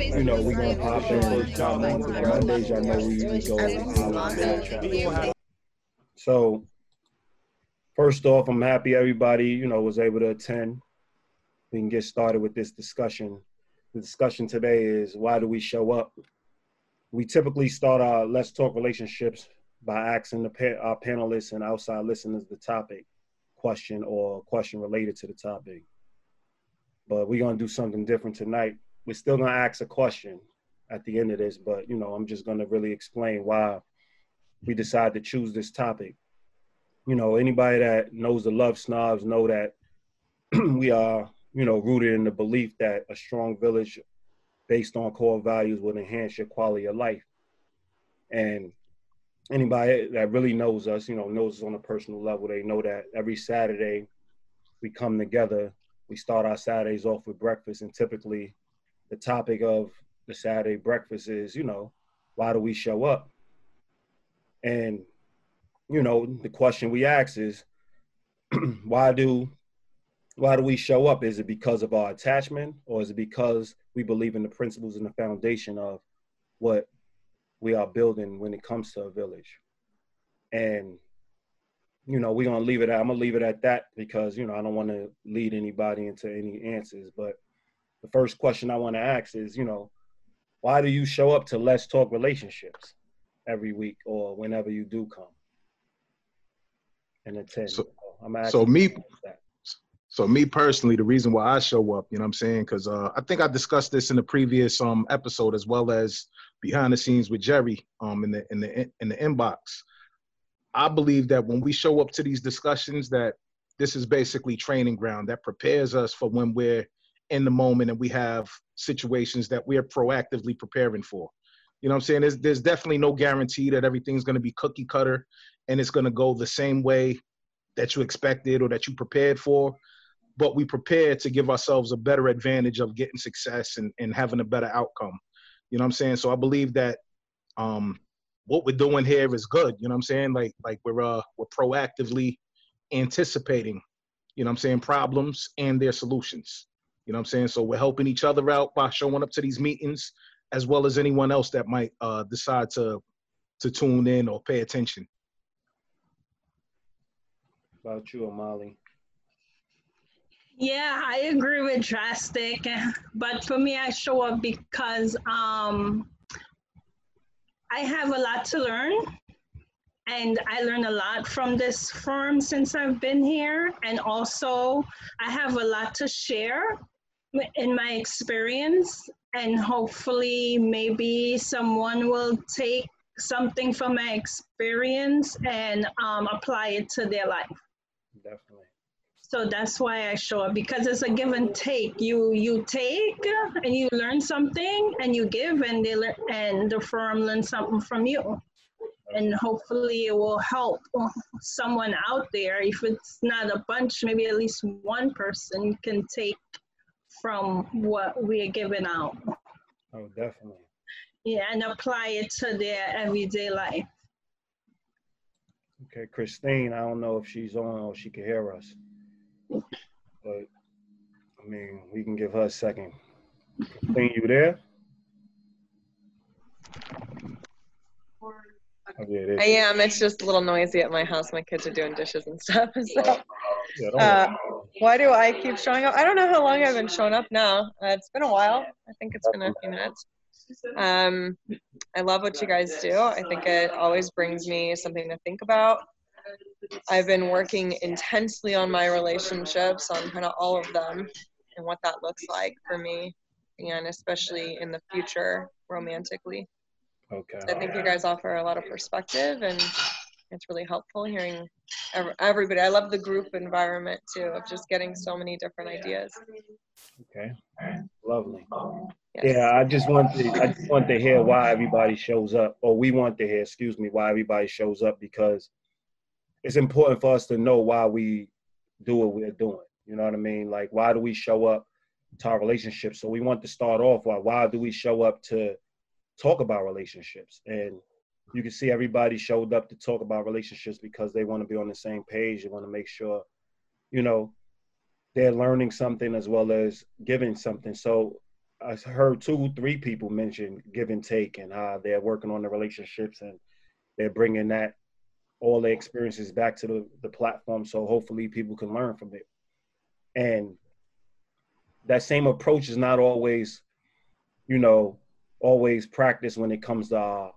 you know, we're gonna pop in Mondays. Y'all know we, we go. So, first off, I'm happy everybody, you know, was able to attend. We can get started with this discussion. The discussion today is why do we show up? We typically start our Let's Talk Relationships by asking the our panelists and outside listeners the topic question or question related to the topic. But we're gonna do something different tonight. We're still gonna ask a question at the end of this, but you know, I'm just gonna really explain why we decided to choose this topic. You know, anybody that knows the love snobs know that we are, you know, rooted in the belief that a strong village based on core values will enhance your quality of life. And anybody that really knows us, you know, knows us on a personal level, they know that every Saturday we come together. We start our Saturdays off with breakfast, and typically the topic of the Saturday breakfast is, you know, why do we show up? And, you know, the question we ask is, why do why do we show up? Is it because of our attachment, or is it because we believe in the principles and the foundation of what we are building when it comes to a village. And you know, we're gonna leave it at I'm gonna leave it at that because you know I don't want to lead anybody into any answers. But the first question I want to ask is, you know, why do you show up to Let's Talk Relationships every week or whenever you do come and attend? So, so me, so me personally, the reason why I show up, you know what I'm saying? Because uh, I think I discussed this in the previous um, episode as well as behind the scenes with Jerry um, in the in the in the inbox. I believe that when we show up to these discussions, that this is basically training ground that prepares us for when we're in the moment and we have situations that we're proactively preparing for. You know what I'm saying? There's, there's definitely no guarantee that everything's going to be cookie cutter and it's going to go the same way that you expected or that you prepared for. But we prepare to give ourselves a better advantage of getting success and, and having a better outcome. You know what I'm saying? So I believe that um, what we're doing here is good. You know what I'm saying? Like like we're uh, we're proactively anticipating, you know what I'm saying, problems and their solutions. You know what I'm saying? So we're helping each other out by showing up to these meetings, as well as anyone else that might uh, decide to to tune in or pay attention. About you, Amali. Yeah, I agree with drastic, but for me, I show up because um, I have a lot to learn, and I learn a lot from this firm since I've been here, and also I have a lot to share in my experience, and hopefully, maybe someone will take something from my experience and um, apply it to their life. Definitely. So that's why I show up because it's a give and take. You you take and you learn something, and you give, and they learn, and the firm learns something from you, and hopefully it will help someone out there. If it's not a bunch, maybe at least one person can take from what we are giving out. Oh, definitely. Yeah, and apply it to their everyday life. Okay, Christine, I don't know if she's on or she can hear us. But I mean, we can give her a second. Christine, you there? Oh, yeah, I am. It's just a little noisy at my house. My kids are doing dishes and stuff. So, yeah, uh, why do I keep showing up? I don't know how long I've been showing up now. Uh, it's been a while. I think it's been a few minutes. Um, I love what you guys do. I think it always brings me something to think about. I've been working intensely on my relationships, on kind of all of them, and what that looks like for me, and especially in the future romantically. Okay. So I think you guys offer a lot of perspective, and it's really helpful hearing everybody. I love the group environment too, of just getting so many different ideas. Okay, lovely. Yes. Yeah, I just want to I just want to hear why everybody shows up, or we want to hear, excuse me, why everybody shows up because it's important for us to know why we do what we're doing. You know what I mean? Like, why do we show up to our relationships? So we want to start off why why do we show up to talk about relationships? And you can see everybody showed up to talk about relationships because they want to be on the same page. They want to make sure, you know, they're learning something as well as giving something. So I heard two, three people mention give and take and how they're working on the relationships and they're bringing that all their experiences back to the, the platform. So hopefully people can learn from it. And that same approach is not always, you know, always practiced when it comes to uh,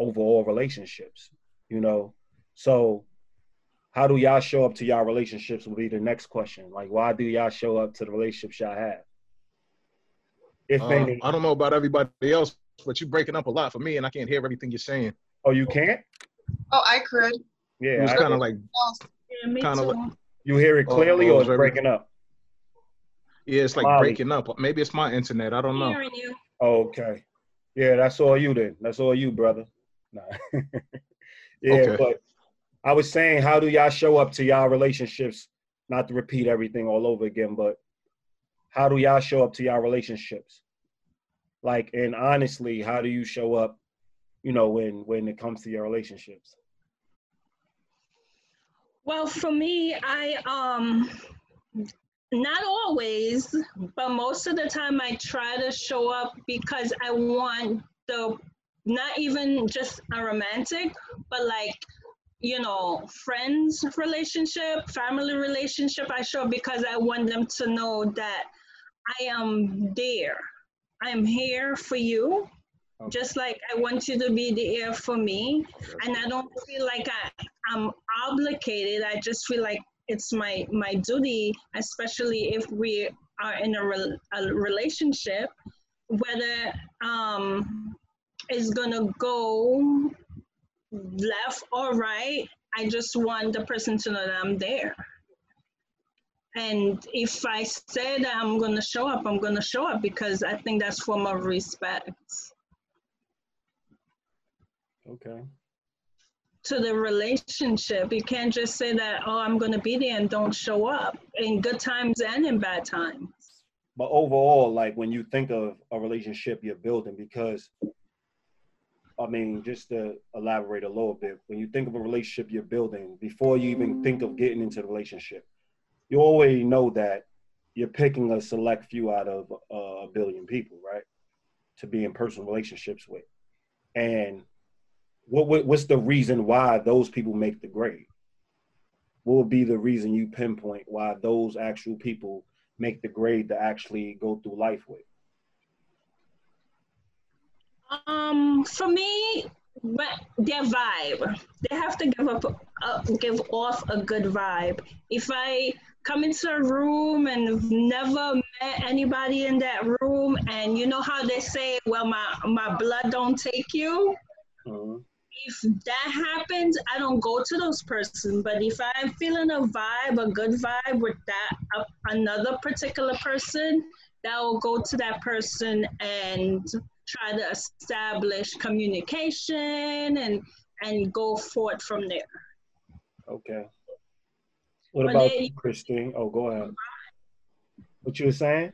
overall relationships, you know. So how do y'all show up to y'all relationships will be the next question. Like why do y'all show up to the relationships y'all have? If uh, any, I don't know about everybody else, but you're breaking up a lot for me, and I can't hear everything you're saying. Oh, you can't? Oh, I could. Yeah, it's kind of like, yeah, kind of like. You hear it clearly, oh, or it's breaking up? Yeah, it's like Molly. breaking up. Maybe it's my internet. I don't know. Hearing you. Okay. Yeah, that's all you then. That's all you, brother. Nah. yeah, okay. but I was saying, how do y'all show up to y'all relationships? Not to repeat everything all over again, but how do y'all show up to y'all relationships? Like, and honestly, how do you show up, you know, when when it comes to your relationships? Well, for me, I um not always, but most of the time I try to show up because I want the not even just a romantic, but like you know, friends relationship, family relationship. I show because I want them to know that I am there. I'm here for you, okay. just like I want you to be there for me. And I don't feel like I, I'm obligated. I just feel like it's my my duty, especially if we are in a, re, a relationship, whether um, it's gonna go left or right. I just want the person to know that I'm there. And if I say that I'm to show up, I'm to show up because I think that's form of respect. Okay. To the relationship, you can't just say that, oh, I'm to be there and don't show up in good times and in bad times. But overall, like when you think of a relationship you're building, because I mean, just to elaborate a little bit, when you think of a relationship you're building, before you even think of getting into the relationship, you already know that you're picking a select few out of uh, a billion people, right? To be in personal relationships with. And what, what what's the reason why those people make the grade? What would be the reason you pinpoint why those actual people make the grade to actually go through life with? Um, for me, but their vibe. They have to give up, uh, give off a good vibe. If I come into a room and never met anybody in that room and you know how they say well my my blood don't take you uh-huh. if that happens i don't go to those person but if i'm feeling a vibe a good vibe with that uh, another particular person that will go to that person and try to establish communication and and go forth from there okay what but about you, Christine? Oh, go ahead. What you were saying?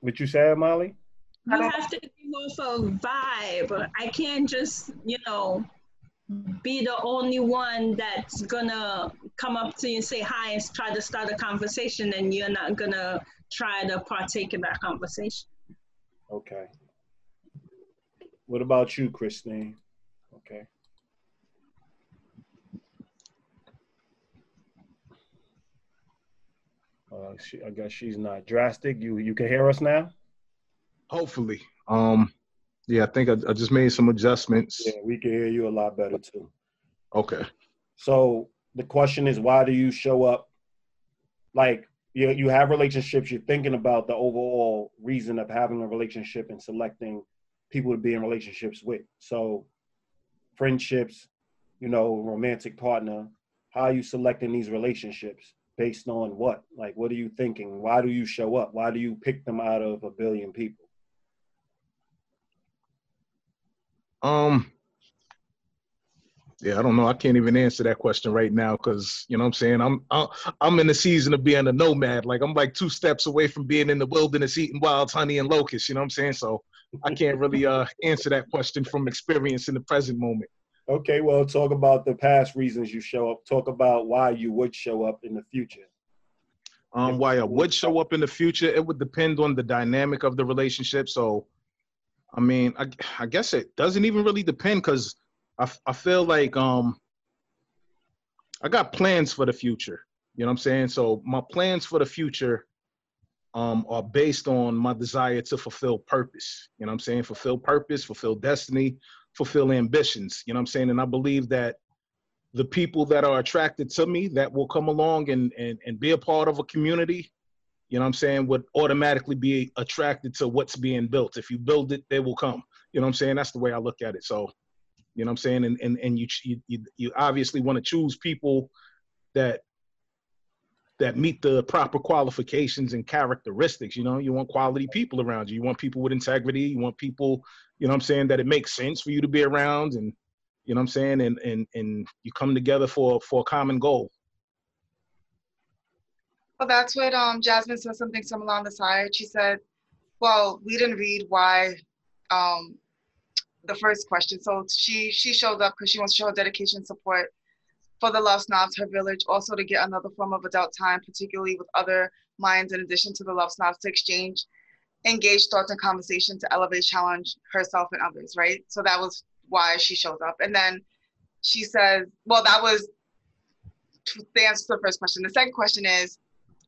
What you said, Molly? You have to give off a vibe. I can't just, you know, be the only one that's gonna come up to you and say hi and try to start a conversation, and you're not gonna try to partake in that conversation. Okay. What about you, Christine? Okay. Uh, she, I guess she's not drastic. You you can hear us now. Hopefully. Um, yeah, I think I, I just made some adjustments. Yeah, we can hear you a lot better too. Okay. So the question is, why do you show up? Like you you have relationships. You're thinking about the overall reason of having a relationship and selecting people to be in relationships with. So friendships, you know, romantic partner. How are you selecting these relationships? based on what? Like, what are you thinking? Why do you show up? Why do you pick them out of a billion people? Um, yeah, I don't know. I can't even answer that question right now because you know what I'm saying. I'm I'm in the season of being a nomad. Like I'm like two steps away from being in the wilderness eating wild honey and locusts. You know what I'm saying? So I can't really uh answer that question from experience in the present moment. Okay, well, talk about the past reasons you show up. Talk about why you would show up in the future. Um, why I would show up in the future, it would depend on the dynamic of the relationship. So, I mean, I, I guess it doesn't even really depend because I, I feel like um, I got plans for the future. You know what I'm saying? So my plans for the future um, are based on my desire to fulfill purpose. You know what I'm saying? Fulfill purpose, fulfill destiny, fulfill ambitions. You know what I'm saying? And I believe that the people that are attracted to me that will come along and, and, and be a part of a community, you know what I'm saying, would automatically be attracted to what's being built. If you build it, they will come. You know what I'm saying? That's the way I look at it. So, you know what I'm saying? And and, and you, you you obviously want to choose people that that meet the proper qualifications and characteristics. You know, you want quality people around you. You want people with integrity. You want people, you know what I'm saying, that it makes sense for you to be around and you know what I'm saying, and and and you come together for for a common goal. Well, that's what um Jasmine said something similar on the side. She said, Well, we didn't read why um the first question. So she she showed up because she wants to show dedication support for the Love Snobs, her village, also to get another form of adult time, particularly with other minds in addition to the Love Snobs, to exchange, engage thoughts and conversation to elevate, challenge herself and others, right? So that was why she shows up. And then she says, well, that was the answer to the first question. The second question is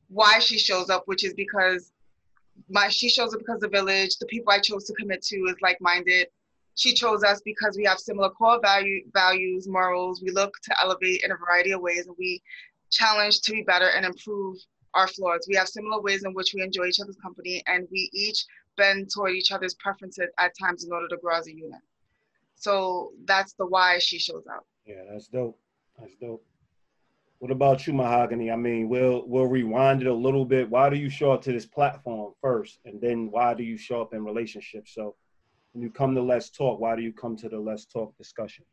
why she shows up, which is because my she shows up because the village, the people I chose to commit to is like-minded she chose us because we have similar core value, values, morals. We look to elevate in a variety of ways and we challenge to be better and improve our flaws. We have similar ways in which we enjoy each other's company and we each bend toward each other's preferences at times in order to grow as a unit. So that's the why she shows up. Yeah, that's dope. That's dope. What about you, Mahogany? I mean, we'll we'll rewind it a little bit. Why do you show up to this platform first, and then why do you show up in relationships? So when you come to Let's Talk, why do you come to the Let's Talk discussions?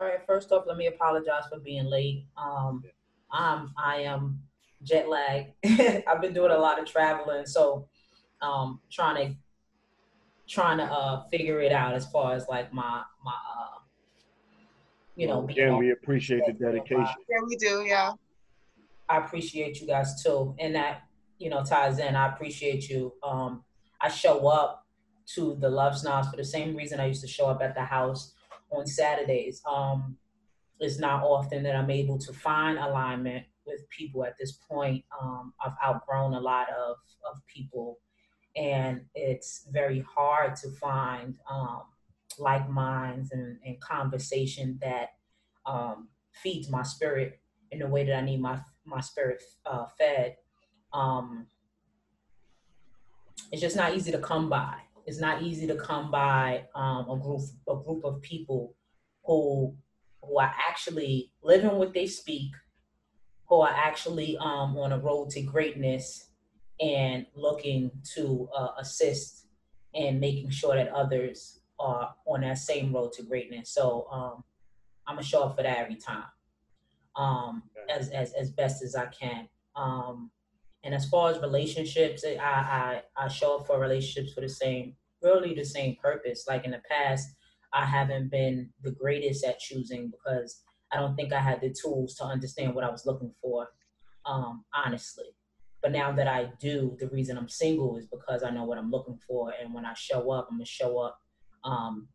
All right, first off, let me apologize for being late. Um, I'm I am jet lagged. I've been doing a lot of traveling, so um, trying to trying to uh, figure it out as far as like my my uh, you know. Again, we appreciate the dedication. Yeah, we do. Yeah. I appreciate you guys too, and that you know ties in. I appreciate you. Um, I show up to the Love Snobs for the same reason I used to show up at the house on Saturdays. Um, it's not often that I'm able to find alignment with people at this point. Um, I've outgrown a lot of, of people, and it's very hard to find um, like minds and, and conversation that um, feeds my spirit in the way that I need my my spirit uh, fed. Um, it's just not easy to come by it's not easy to come by um, a group a group of people who who are actually living what they speak, who are actually um, on a road to greatness and looking to uh, assist and making sure that others are on that same road to greatness. So um, I'm gonna show up for that every time, um, as, as as best as I can. Um, and as far as relationships, I, I, I show up for relationships for the same, really the same purpose. Like in the past, I haven't been the greatest at choosing because I don't think I had the tools to understand what I was looking for, um, honestly. But now that I do, the reason I'm single is because I know what I'm looking for. And when I show up, I'm going to show up um,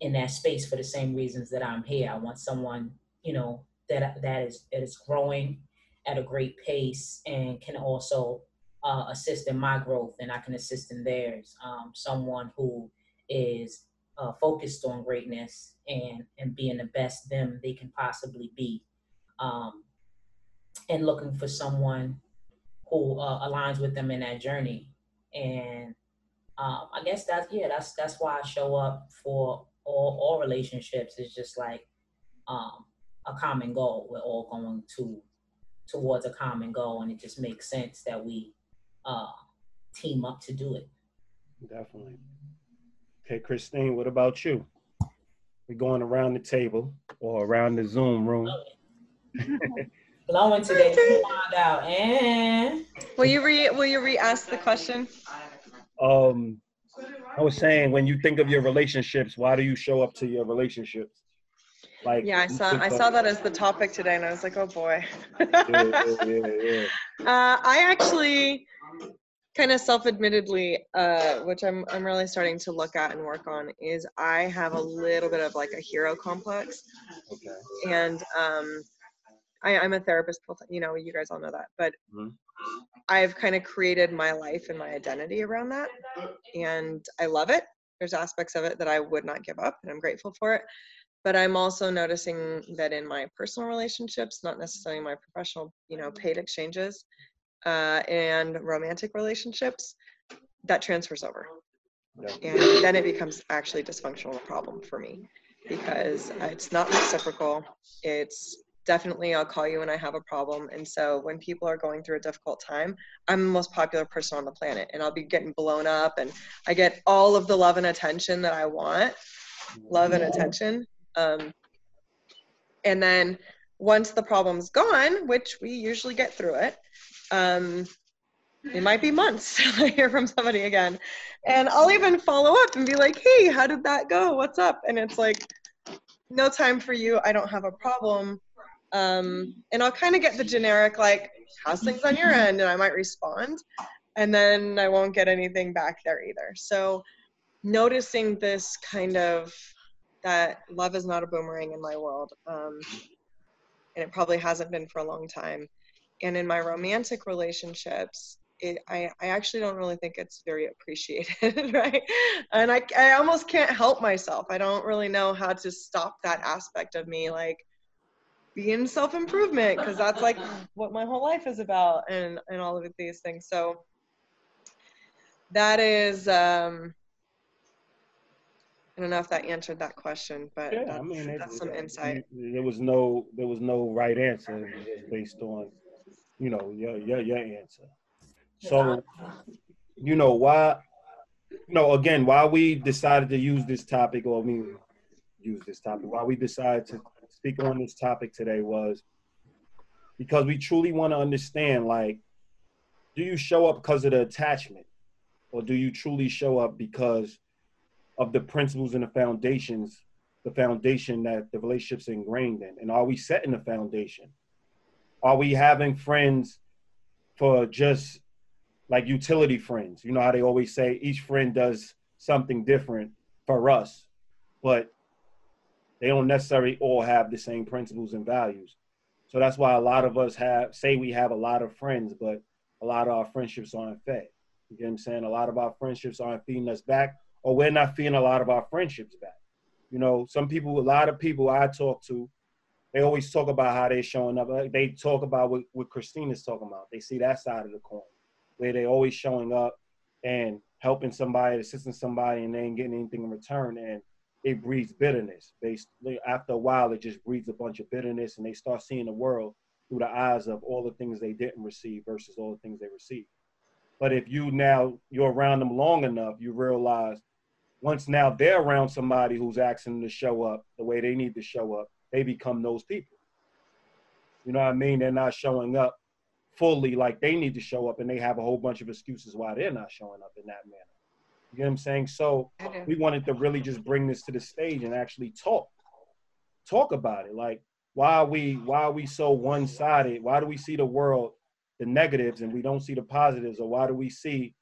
in that space for the same reasons that I'm here. I want someone, you know, that, that is, that is growing at a great pace and can also uh, assist in my growth and I can assist in theirs. Um, someone who is uh, focused on greatness and and being the best them they can possibly be, um, and looking for someone who uh, aligns with them in that journey. And um, I guess that's yeah, that's that's why I show up for all all relationships. It's just like um, a common goal. We're all going to towards a common goal, and it just makes sense that we uh, team up to do it. Definitely. Okay, Christine, what about you? We're going around the table or around the Zoom room. Blowing today, find out. And will you re will you re-ask the question? Um, I was saying when you think of your relationships, why do you show up to your relationships? Like yeah, I saw I saw that as the topic today, and I was like, oh boy. yeah, yeah, yeah, yeah. Uh, I actually kind of self-admittedly, uh, which I'm I'm really starting to look at and work on, is I have a little bit of like a hero complex, Okay. and um, I, I'm a therapist. You know, you guys all know that, but Mhm. I've kind of created my life and my identity around that, and I love it. There's aspects of it that I would not give up, and I'm grateful for it. But I'm also noticing that in my personal relationships, not necessarily my professional, you know, paid exchanges, uh, and romantic relationships, that transfers over. Yeah. and then it becomes actually dysfunctional problem for me because it's not reciprocal. It's definitely i'll call you when i have a problem. And so when people are going through a difficult time i'm the most popular person on the planet and i'll be getting blown up and i get all of the love and attention that i want love and attention. Um, and then once the problem's gone which we usually get through it um, it might be months till I hear from somebody again. And I'll even follow up and be like, hey, how did that go? What's up? And it's like, no time for you. I don't have a problem. Um, and I'll kind of get the generic, like, how's things on your end? And I might respond. And then I won't get anything back there either. So noticing this kind of that love is not a boomerang in my world. Um, and it probably hasn't been for a long time. And in my romantic relationships, it, I, I actually don't really think it's very appreciated, right? And I, I almost can't help myself. I don't really know how to stop that aspect of me, like being self improvement, because that's like what my whole life is about, and and all of these things. So that is, um, I don't know if that answered that question, but Yeah, that's, I mean, it, that's some insight. There was no, there was no right answer. It was just based on, you know, your your your answer. So, you know, why, you know, again, why we decided to use this topic, or I mean, use this topic, why we decided to speak on this topic today was because we truly want to understand, like, do you show up because of the attachment, or do you truly show up because of the principles and the foundations, the foundation that the relationship's ingrained in? And are we setting the foundation? Are we having friends for just like utility friends? You know how they always say each friend does something different for us, but they don't necessarily all have the same principles and values. So that's why a lot of us have say we have a lot of friends, but a lot of our friendships aren't fed. You get what I'm saying? A lot of our friendships aren't feeding us back, or we're not feeding a lot of our friendships back. You know, some people, a lot of people I talk to, they always talk about how they're showing up. Uh, they talk about what, what Christina's talking about. They see that side of the coin, where they're always showing up and helping somebody, assisting somebody, and they ain't getting anything in return. And it breeds bitterness. Based after a while, it just breeds a bunch of bitterness, and they start seeing the world through the eyes of all the things they didn't receive versus all the things they received. But if you now you're around them long enough, you realize once now they're around somebody who's asking them to show up the way they need to show up, they become those people. You know what I mean? They're not showing up fully like they need to show up, and they have a whole bunch of excuses why they're not showing up in that manner. You know what I'm saying? So we wanted to really just bring this to the stage and actually talk, talk about it. Like, why are we why are we so one sided? Why do we see the world the negatives and we don't see the positives, or why do we see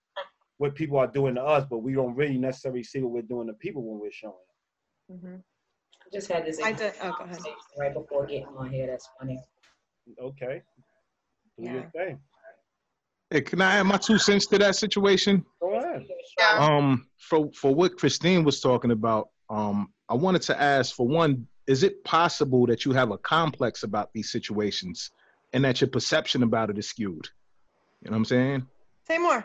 what people are doing to us, but we don't really necessarily see what we're doing to people when we're showing up? Mm-hmm. I just had this I did. Oh, go ahead. right before getting on here. That's funny. Okay, do Yeah. your thing. Hey, can I add my two cents to that situation? Go ahead. Yeah. Um, for for what Christine was talking about, um, I wanted to ask for one: Is it possible that you have a complex about these situations, and that your perception about it is skewed? You know what I'm saying? Say more.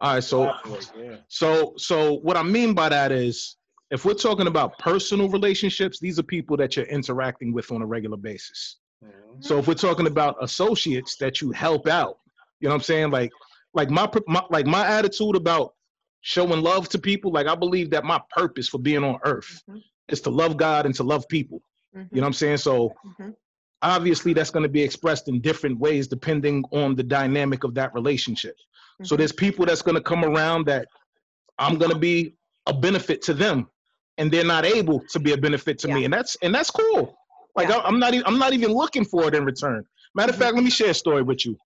All right, so yeah. so so what I mean by that is, if we're talking about personal relationships, these are people that you're interacting with on a regular basis. Mhm. So if we're talking about associates that you help out, you know what I'm saying? Like like my, my like my attitude about showing love to people, like I believe that my purpose for being on earth Mhm. is to love God and to love people. Mhm. You know what I'm saying? So Mhm. obviously that's going to be expressed in different ways depending on the dynamic of that relationship. So Mhm. there's people that's going to come around that I'm going to be a benefit to them and they're not able to be a benefit to yeah. me, and that's and that's cool. Like yeah. I, am not even I'm not even looking for it in return. Matter of mm-hmm. fact, let me share a story with you.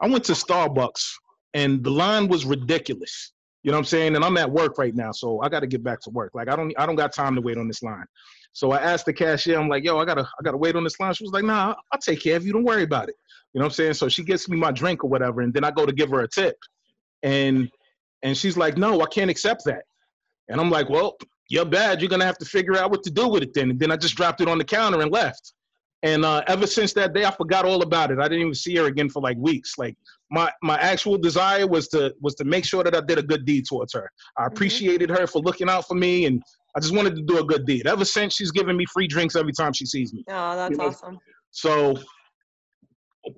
I went to Starbucks and the line was ridiculous. You know what I'm saying? And I'm at work right now, so I got to get back to work. Like I don't I don't got time to wait on this line. So I asked the cashier, I'm like, yo, I gotta I gotta wait on this line. She was like, nah, I'll take care of you. Don't worry about it. You know what I'm saying? So she gets me my drink or whatever, and then I go to give her a tip. And and she's like, no, I can't accept that. And I'm like, well, you're bad. You're gonna have to figure out what to do with it then. And then I just dropped it on the counter and left. And uh, ever since that day, I forgot all about it. I didn't even see her again for like weeks. Like my my actual desire was to was to make sure that I did a good deed towards her. I mm-hmm. appreciated mm-hmm. her for looking out for me, and I just wanted to do a good deed. Ever since, she's giving me free drinks every time she sees me. Oh, that's you know? awesome. So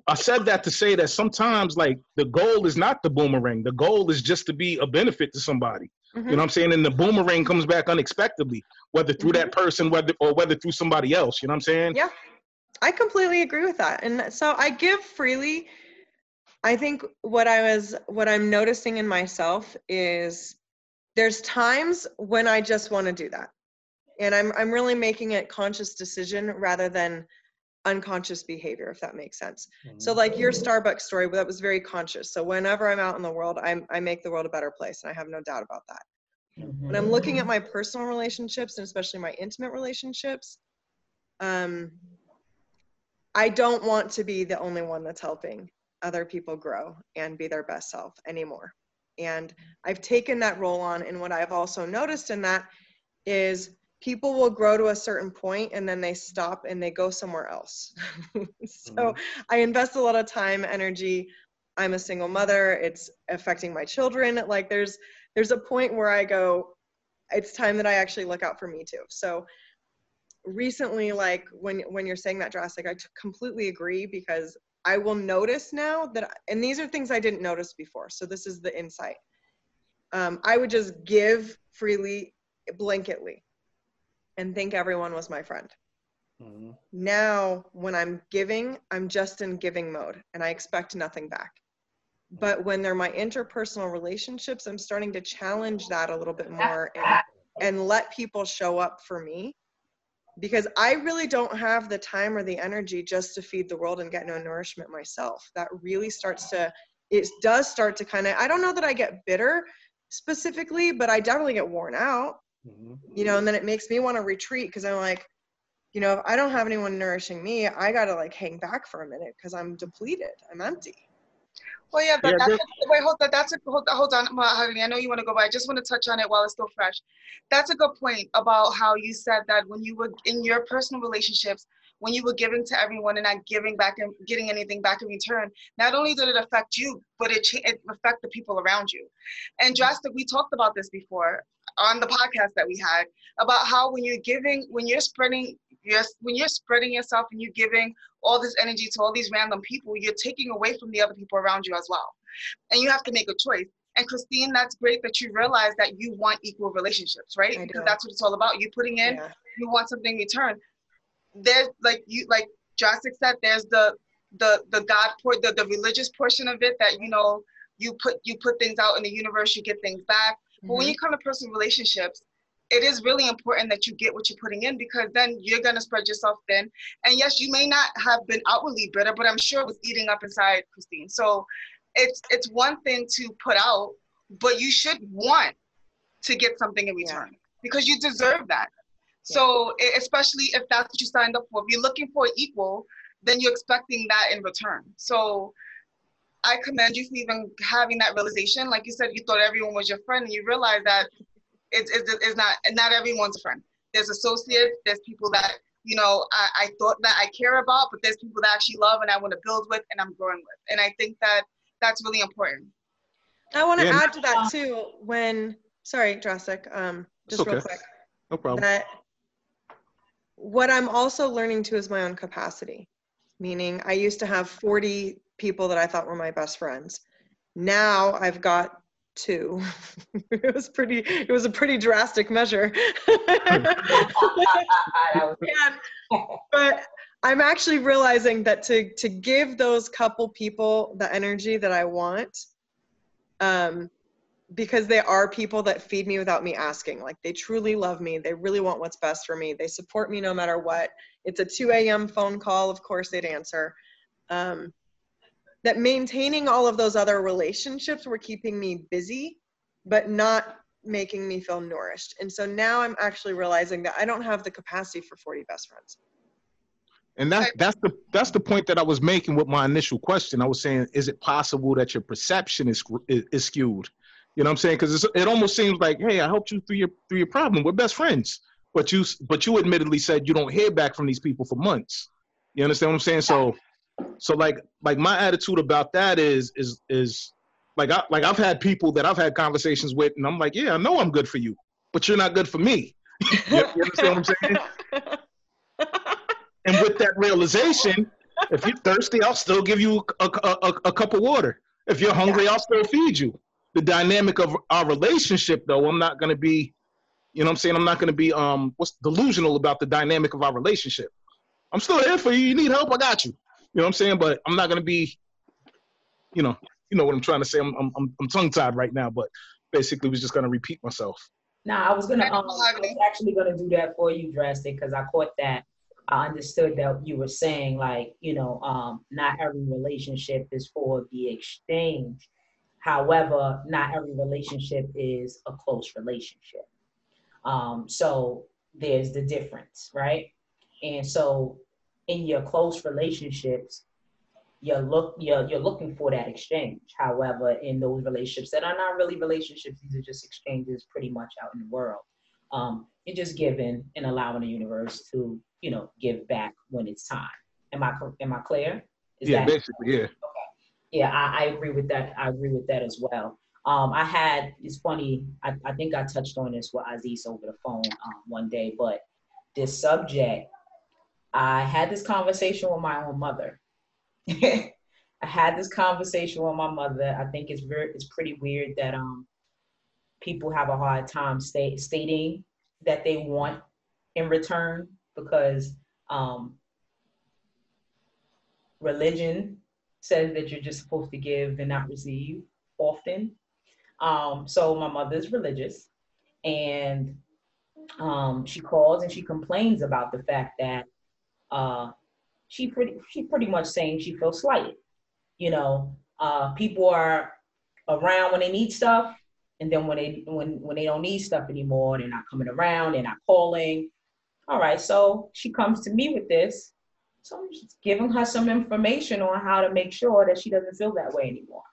I said that to say that sometimes like the goal is not the boomerang. The goal is just to be a benefit to somebody. Mm-hmm. You know what I'm saying? And the boomerang comes back unexpectedly, whether through mm-hmm. that person, whether or whether through somebody else. You know what I'm saying? Yeah. I completely agree with that. And so I give freely. I think what I was what I'm noticing in myself is there's times when I just want to do that. And I'm I'm really making it conscious decision rather than unconscious behavior if that makes sense. So like your mm-hmm. starbucks story that was very conscious. So whenever i'm out in the world I'm, i make the world a better place and i have no doubt about that. When i'm looking at my personal relationships and especially my intimate relationships um, i don't want to be the only one that's helping other people grow and be their best self anymore. And i've taken that role on and what i've also noticed in that is people will grow to a certain point and then they stop and they go somewhere else. so mm-hmm. I invest a lot of time, energy. I'm a single mother. It's affecting my children. Like there's there's a point where I go, it's time that I actually look out for me too. So recently, like when when you're saying that drastic, I t- completely agree because I will notice now that, and these are things I didn't notice before. So this is the insight. Um, I would just give freely, blanketly and think everyone was my friend. Mm-hmm. Now, when I'm giving, I'm just in giving mode and I expect nothing back. But when they're my interpersonal relationships, I'm starting to challenge that a little bit more and, and let people show up for me because I really don't have the time or the energy just to feed the world and get no nourishment myself. That really starts to, it does start to kind of, I don't know that I get bitter specifically, but I definitely get worn out mm-hmm. you know, and then it makes me want to retreat because I'm like, you know, if I don't have anyone nourishing me, I got to like hang back for a minute because I'm depleted. I'm empty. Well, yeah, but yeah, that's a, wait, hold on. That's a hold, hold on, Mahogany. I know you want to go, but I just want to touch on it while it's still fresh. That's a good point about how you said that when you were in your personal relationships, when you were giving to everyone and not giving back and getting anything back in return, not only did it affect you, but it, it affect the people around you. And drastic, we talked about this before on the podcast that we had about how when you're giving, when you're spreading, yes, when you're spreading yourself and you're giving all this energy to all these random people, you're taking away from the other people around you as well. And you have to make a choice. And Christine, that's great that you realize that you want equal relationships, right? Because that's what it's all about. You putting in, yeah. you want something in return there's like you like Drastic said, there's the the the God part, the, the religious portion of it that you know you put you put things out in the universe, you get things back. Mm-hmm. But when mm-hmm. you come to personal relationships, it is really important that you get what you're putting in because then you're gonna spread yourself thin. And yes, you may not have been outwardly bitter, but I'm sure it was eating up inside Christine. So it's it's one thing to put out, but you should want to get something in return yeah. because you deserve that. So especially if that's what you signed up for, if you're looking for equal, then you're expecting that in return. So I commend you for even having that realization. Like you said, you thought everyone was your friend, and you realize that it's, it's, it's not not everyone's a friend. There's associates, there's people that you know I, I thought that I care about, but there's people that I actually love and I want to build with and I'm growing with. And I think that that's really important. I want to yeah. add to that too. When sorry, Drastic, um, just okay. real quick. No problem. That what I'm also learning to is my own capacity, meaning I used to have 40 people that I thought were my best friends. Now I've got two. it was pretty, it was a pretty drastic measure. but I'm actually realizing that to, to give those couple people the energy that I want, um, because they are people that feed me without me asking. Like they truly love me. They really want what's best for me. They support me no matter what. It's a 2 a.m. phone call. Of course, they'd answer. Um, that maintaining all of those other relationships were keeping me busy, but not making me feel nourished. And so now I'm actually realizing that I don't have the capacity for 40 best friends. And that's that's the that's the point that I was making with my initial question. I was saying, is it possible that your perception is is, is skewed? You know what I'm saying? Because it almost seems like, hey, I helped you through your through your problem. We're best friends, but you but you admittedly said you don't hear back from these people for months. You understand what I'm saying? So, so like like my attitude about that is is is like I like I've had people that I've had conversations with, and I'm like, yeah, I know I'm good for you, but you're not good for me. you, you understand what I'm saying? and with that realization, if you're thirsty, I'll still give you a, a, a, cup of water. If you're hungry, I'll still feed you the dynamic of our relationship though i'm not going to be you know i'm saying i'm not going to be um what's delusional about the dynamic of our relationship i'm still here for you you need help i got you know what i'm saying but i'm not going to be you know you know what i'm trying to say i'm i'm, I'm tongue tied right now but basically was just going to repeat myself now i was going to um, i was actually going to do that for you drastic because i caught that I understood that you were saying like, you know, um, not every relationship is for the exchange. However, not every relationship is a close relationship. Um, so there's the difference, right? And so in your close relationships, you're look you're you're looking for that exchange. However, in those relationships that are not really relationships, these are just exchanges pretty much out in the world. Um, you're just giving and allowing the universe to, you know, give back when it's time. Am I am I clear? Is yeah, that, basically, yeah. Okay. Yeah, I, I agree with that. I agree with that as well. Um, I had, it's funny, I, I think I touched on this with Aziz over the phone um, one day, but this subject, I had this conversation with my own mother. I had this conversation with my mother. I think it's very, it's pretty weird that um, people have a hard time stating that they want in return because um, religion says that you're just supposed to give and not receive often. Um, so my mother's religious, and um, she calls and she complains about the fact that uh, she pretty she pretty much saying she feels slighted. You know, uh, people are around when they need stuff, and then when they when when they don't need stuff anymore, they're not coming around, they're not calling. All right, so she comes to me with this, so I'm just giving her some information on how to make sure that she doesn't feel that way anymore.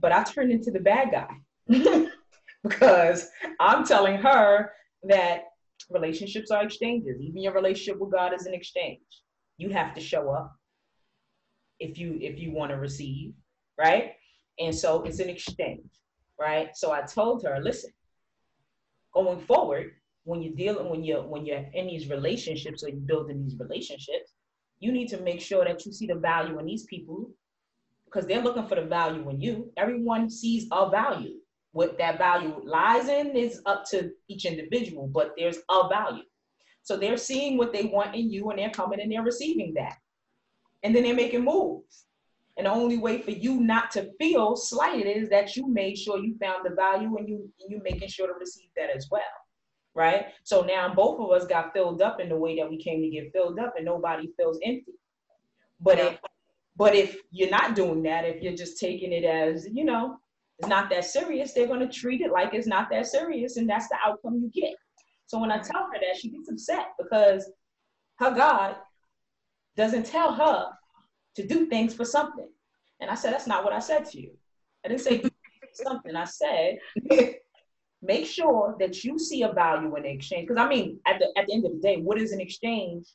But I turned into the bad guy because I'm telling her that relationships are exchanges. Even your relationship with God is an exchange. You have to show up if you if you want to receive, right? And so it's an exchange, right? So I told her, listen, going forward, when you're dealing when you're when you're in these relationships or you're building these relationships you need to make sure that you see the value in these people because they're looking for the value in you everyone sees a value what that value lies in is up to each individual but there's a value so they're seeing what they want in you and they're coming and they're receiving that and then they're making moves and the only way for you not to feel slighted is that you made sure you found the value and you you making sure to receive that as well right? So now both of us got filled up in the way that we came to get filled up, and nobody feels empty. But if but if you're not doing that, if you're just taking it as you know, it's not that serious, they're gonna treat it like it's not that serious, and that's the outcome you get. So when I tell her that, she gets upset because her God doesn't tell her to do things for something. And I said, that's not what I said to you. I didn't say something. I said make sure that you see a value in the exchange. Because I mean, at the at the end of the day, what is an exchange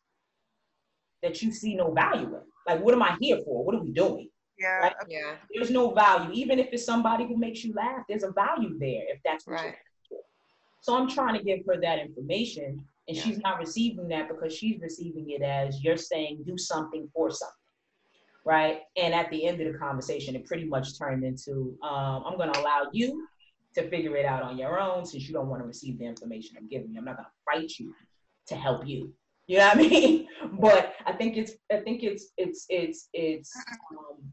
that you see no value in? Like, what am I here for? What are we doing? Yeah. Right? Yeah. There's no value. Even if it's somebody who makes you laugh, there's a value there if that's what you're looking for. right. So I'm trying to give her that information, and yeah. she's not receiving that because she's receiving it as you're saying do something for something. Right. And at the end of the conversation, it pretty much turned into um, I'm going to allow you to figure it out on your own since you don't want to receive the information I'm giving you. I'm not going to fight you to help you. You know what I mean? But I think it's I think it's it's it's it's um,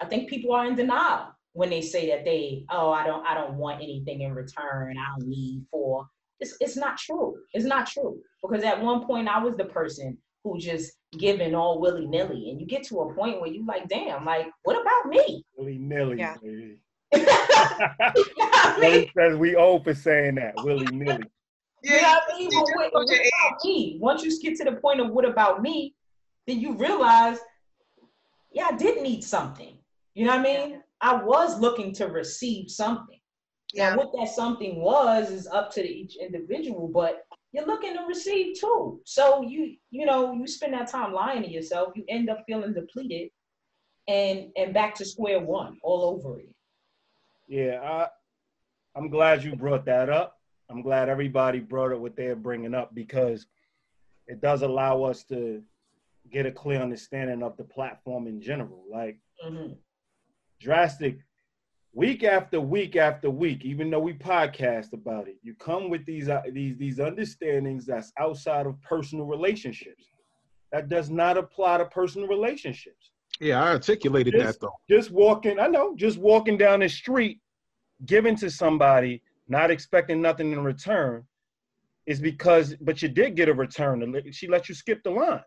I think people are in denial when they say that they oh I don't I don't want anything in return. I don't need for it's it's not true. It's not true because at one point I was the person who just giving all willy nilly, and you get to a point where you like, damn, like what about me? Willy nilly. Yeah. I mean? says we owe for saying that willy nilly. Yeah, you know what I mean? What, what about me? Once you get to the point of what about me, then you realize, yeah, I did need something. You know what I mean? Yeah. I was looking to receive something. Yeah. Now, what that something was is up to each individual, but you're looking to receive too. So you, you know, you spend that time lying to yourself, you end up feeling depleted and and back to square one all over again. Yeah, I, I'm glad you brought that up. I'm glad everybody brought up what they're bringing up because it does allow us to get a clear understanding of the platform in general. Like mm-hmm. Drastic week after week after week, even though we podcast about it, you come with these uh, these these understandings that's outside of personal relationships. That does not apply to personal relationships. Yeah, I articulated just, that though. Just walking, I know, just walking down the street, giving to somebody, not expecting nothing in return, is because, but you did get a return. She let you skip the line.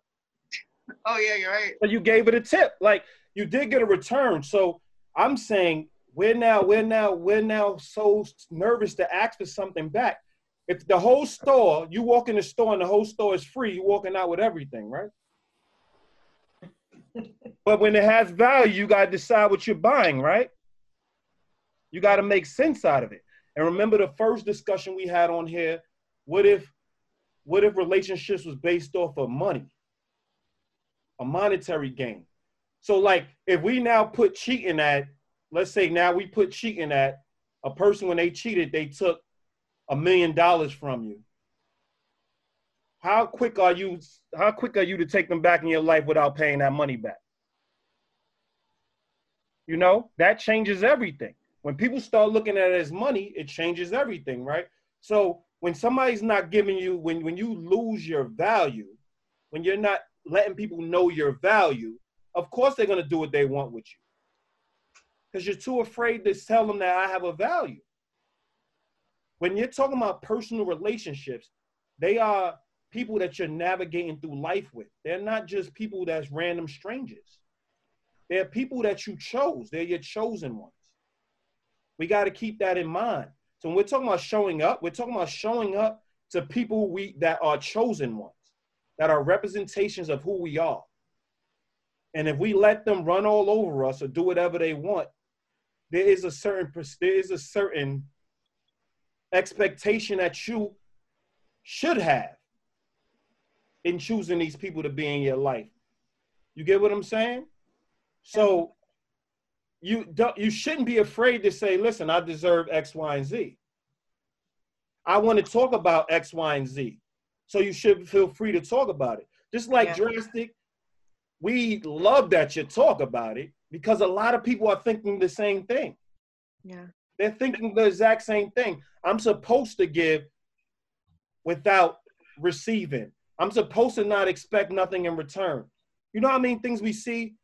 Oh yeah, you're right. But you gave it a tip. Like you did get a return. So I'm saying we're now, we're now, we're now so nervous to ask for something back. If the whole store, you walk in the store and the whole store is free, you're walking out with everything, right? but when it has value, you got to decide what you're buying, right? You got to make sense out of it. And remember the first discussion we had on here, what if what if relationships was based off of money? A monetary gain. So like if we now put cheating at, let's say now we put cheating at a person when they cheated, they took a million dollars from you. How quick are you how quick are you to take them back in your life without paying that money back? You know, that changes everything. When people start looking at it as money, it changes everything, right? So when somebody's not giving you, when when you lose your value, when you're not letting people know your value, of course they're gonna do what they want with you. Because you're too afraid to tell them that I have a value. When you're talking about personal relationships, they are people that you're navigating through life with. They're not just people that's random strangers. They're people that you chose. They're your chosen ones. We got to keep that in mind. So when we're talking about showing up, we're talking about showing up to people we that are chosen ones, that are representations of who we are. And if we let them run all over us or do whatever they want, there is a certain there is a certain expectation that you should have in choosing these people to be in your life. You get what I'm saying? So you don't you shouldn't be afraid to say, listen, I deserve X, Y, and Z. I want to talk about X, Y, and Z. So you should feel free to talk about it. Just like yeah. Drastic, we love that you talk about it because a lot of people are thinking the same thing. Yeah. They're thinking the exact same thing. I'm supposed to give without receiving. I'm supposed to not expect nothing in return. You know what I mean? Things we see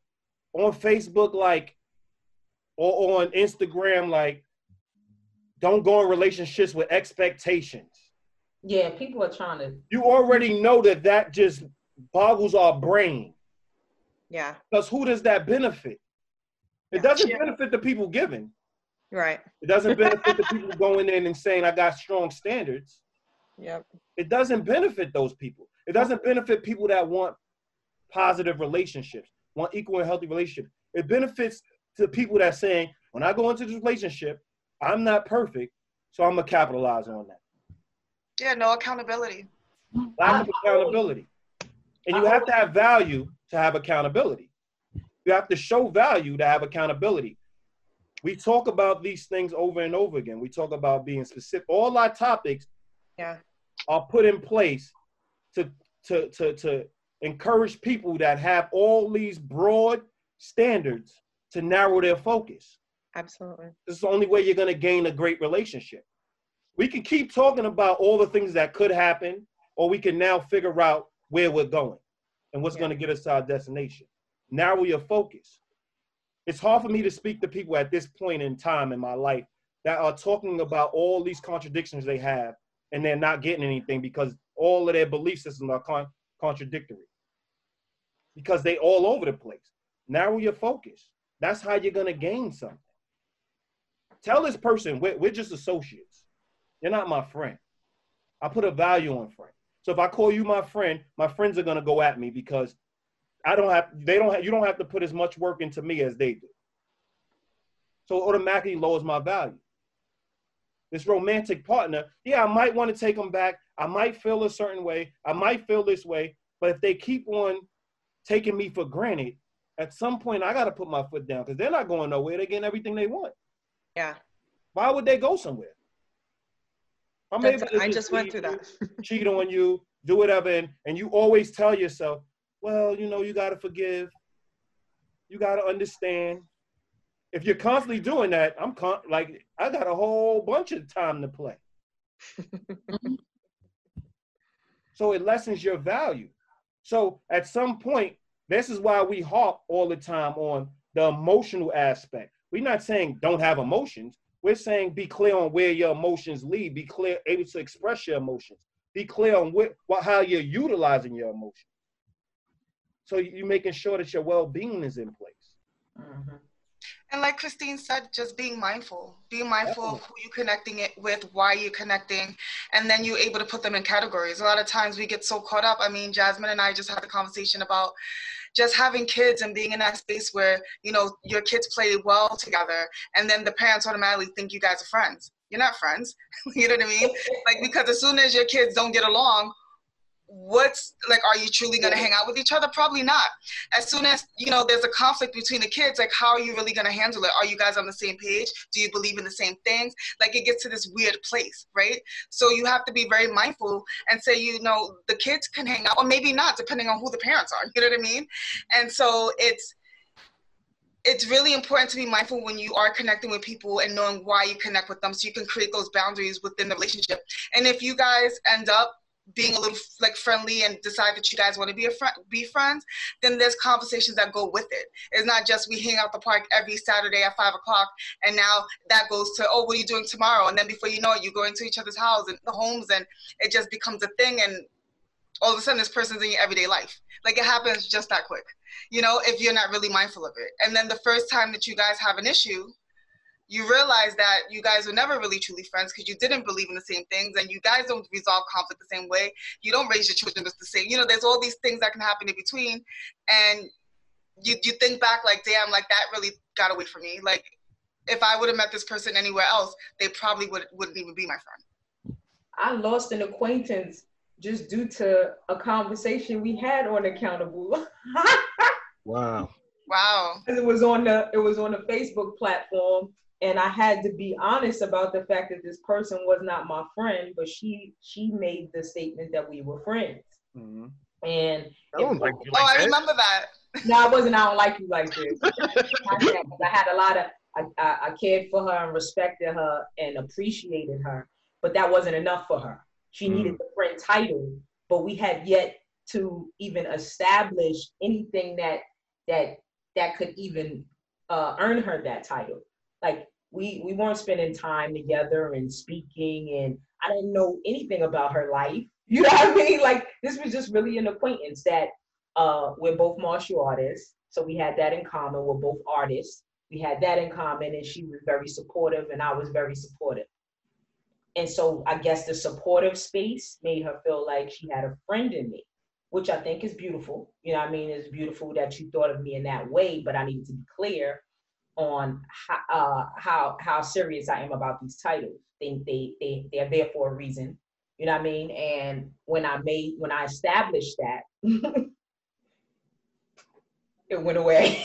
on Facebook, like, or on Instagram, like, don't go in relationships with expectations. Yeah, people are trying to. You already know that that just boggles our brain. Yeah. Because who does that benefit? It doesn't benefit the people giving. Right. It doesn't benefit the people going in and saying, I got strong standards. Yep. It doesn't benefit those people. It doesn't benefit people that want positive relationships, want equal and healthy relationships. It benefits to people that saying, when I go into this relationship, I'm not perfect, so I'm gonna capitalize on that. Yeah, no accountability. Lack of accountability. And you have to have value to have accountability. You have to show value to have accountability. We talk about these things over and over again. We talk about being specific. All our topics yeah. are put in place to to to to encourage people that have all these broad standards to narrow their focus. Absolutely. This is the only way you're going to gain a great relationship. We can keep talking about all the things that could happen, or we can now figure out where we're going and what's yeah. going to get us to our destination. Narrow your focus. it's hard for me to speak to people at this point in time in my life that are talking about all these contradictions they have and they're not getting anything because all of their belief systems are con- contradictory. Because they all over the place. Narrow your focus that's how you're going to gain something. Tell this person we're, we're just associates. You're not my friend. I put a value on friend so if i call you my friend my friends are going to go at me because I don't have they don't have you don't have to put as much work into me as they do. So it automatically lowers my value. This romantic partner, yeah, I might want to take them back. I might feel a certain way. I might feel this way. But if they keep on taking me for granted, at some point I gotta put my foot down because they're not going nowhere. They're getting everything they want. Yeah. Why would they go somewhere? I'm able to I just went through that. cheat on you, do whatever, and, and you always tell yourself, well, you know, you got to forgive. You got to understand. If you're constantly doing that, I'm con- like, I got a whole bunch of time to play. so it lessens your value. So at some point, this is why we harp all the time on the emotional aspect. We're not saying don't have emotions. We're saying be clear on where your emotions lead. Be clear, able to express your emotions. Be clear on what, what how you're utilizing your emotions. So you're making sure that your well-being is in place. Mm-hmm. And like Christine said, just being mindful, being mindful Definitely. of who you're connecting it with, why you're connecting, and then you're able to put them in categories. A lot of times we get so caught up. I mean, Jasmine and I just had a conversation about just having kids and being in that space where you know your kids play well together, and then the parents automatically think you guys are friends. You're not friends. you know what I mean? like because as soon as your kids don't get along, what's like are you truly going to hang out with each other? Probably not. As soon as you know there's a conflict between the kids like how are you really going to handle it? Are you guys on the same page? Do you believe in the same things? Like it gets to this weird place right? So you have to be very mindful and say you know the kids can hang out or maybe not depending on who the parents are you know what i mean? And so it's it's really important to be mindful when you are connecting with people and knowing why you connect with them so you can create those boundaries within the relationship. And if you guys end up being a little like friendly and decide that you guys want to be a friend be friends then there's conversations that go with it. It's not just we hang out the park every saturday at five o'clock and now that goes to oh what are you doing tomorrow? And then before you know it you go into each other's house and the homes and it just becomes a thing and all of a sudden this person's in your everyday life. Like it happens just that quick you know if you're not really mindful of it. And then the first time that you guys have an issue you realize that you guys were never really truly friends because you didn't believe in the same things and you guys don't resolve conflict the same way. You don't raise your children the same. You know, there's all these things that can happen in between. And you, you think back like, damn, like that really got away from me. Like if I would have met this person anywhere else, they probably would, wouldn't even be my friend. I lost an acquaintance just due to a conversation we had on accountable. wow. Wow. It was on the it was on the Facebook platform and I had to be honest about the fact that this person was not my friend, but she she made the statement that we were friends. Mm-hmm. And I don't like you like oh. I remember that. No, I wasn't. I don't like you like this. I, had, I had a lot of. I, I, I cared for her and respected her and appreciated her, but that wasn't enough for her. She mm-hmm. needed the friend title, but we had yet to even establish anything that that that could even uh, earn her that title like we we weren't spending time together and speaking and I didn't know anything about her life. You know what I mean? Like this was just really an acquaintance that uh we're both martial artists. So we had that in common. We're both artists. We had that in common and she was very supportive and I was very supportive. And so I guess the supportive space made her feel like she had a friend in me, which I think is beautiful. You know I mean? It's beautiful that you thought of me in that way, but I needed to be clear on how, uh, how how serious I am about these titles. They they they they're there for a reason. You know what I mean? And when I made when I established that, it went away.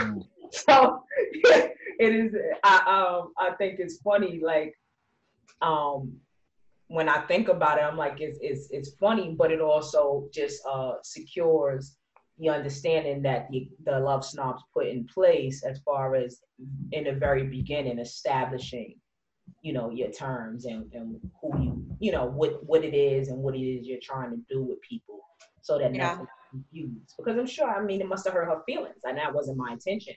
mm. so it is. I um I think it's funny. Like um when I think about it, I'm like it's it's it's funny, but it also just uh secures the understanding that the, the love snobs put in place as far as in the very beginning establishing you know your terms and, and who you you know what what it is and what it is you're trying to do with people so that yeah. nothing confused because i'm sure i mean it must have hurt her feelings and that wasn't my intention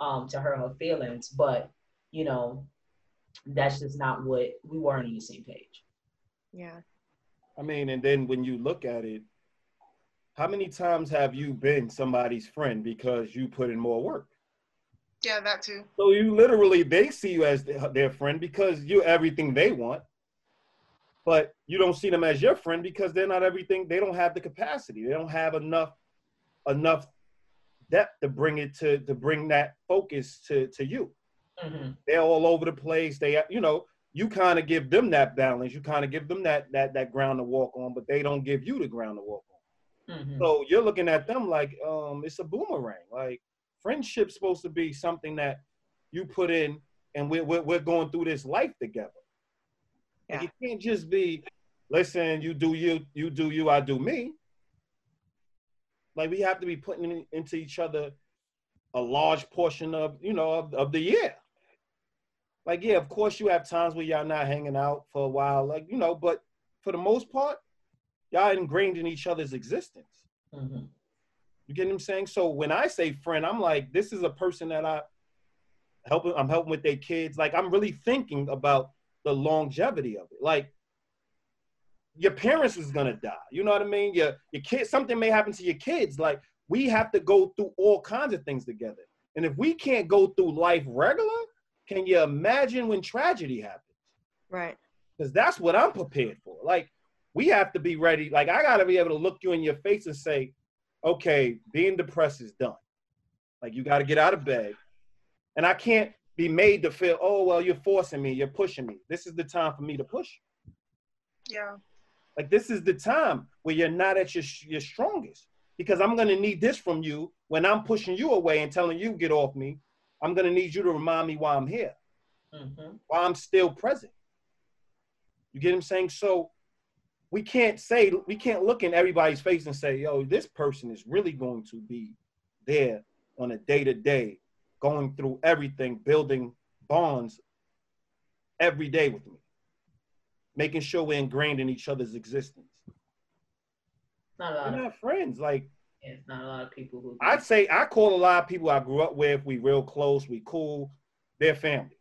um, to hurt her feelings. But you know, that's just not what we weren't on the same page. Yeah. I mean, and then when you look at it, how many times have you been somebody's friend because you put in more work? Yeah, that too. So you literally they see you as their friend because you're everything they want, but you don't see them as your friend because they're not everything. They don't have the capacity. They don't have enough enough depth to bring it to to bring that focus to to you. Mm-hmm. They're all over the place. They you know you kind of give them that balance. You kind of give them that that that ground to walk on, but they don't give you the ground to walk on. Mm-hmm. So you're looking at them like um it's a boomerang. Like friendship's supposed to be something that you put in and we're, we're, we're going through this life together. Yeah. Like it can't just be, listen, you do you, you do you, I do me. Like we have to be putting into each other a large portion of, you know, of, of the year. Like, yeah, of course you have times where y'all not hanging out for a while, like, you know, but for the most part, y'all ingrained in each other's existence. Mm-hmm. You get what I'm saying? So when I say friend, I'm like, this is a person that I helping. I'm helping with their kids. Like I'm really thinking about the longevity of it. Like your parents is gonna die. You know what I mean? Your your kids, something may happen to your kids. Like we have to go through all kinds of things together. And if we can't go through life regular, can you imagine when tragedy happens? Right. Because that's what I'm prepared for. Like we have to be ready. Like I gotta be able to look you in your face and say, okay, being depressed is done. Like you got to get out of bed. And I can't be made to feel, oh, well, you're forcing me, you're pushing me. This is the time for me to push. Yeah. Like this is the time where you're not at your, your strongest because I'm going to need this from you when I'm pushing you away and telling you, get off me. I'm going to need you to remind me why I'm here, mm-hmm. why I'm still present. You get what I'm saying? So we can't say we can't look in everybody's face and say, yo, this person is really going to be there on a day to day, going through everything, building bonds every day with me, making sure we're ingrained in each other's existence. Not a lot. We're not friends. Like yeah, it's not a lot of people who. I'd say I call a lot of people I grew up with. We real close. We cool. They're family.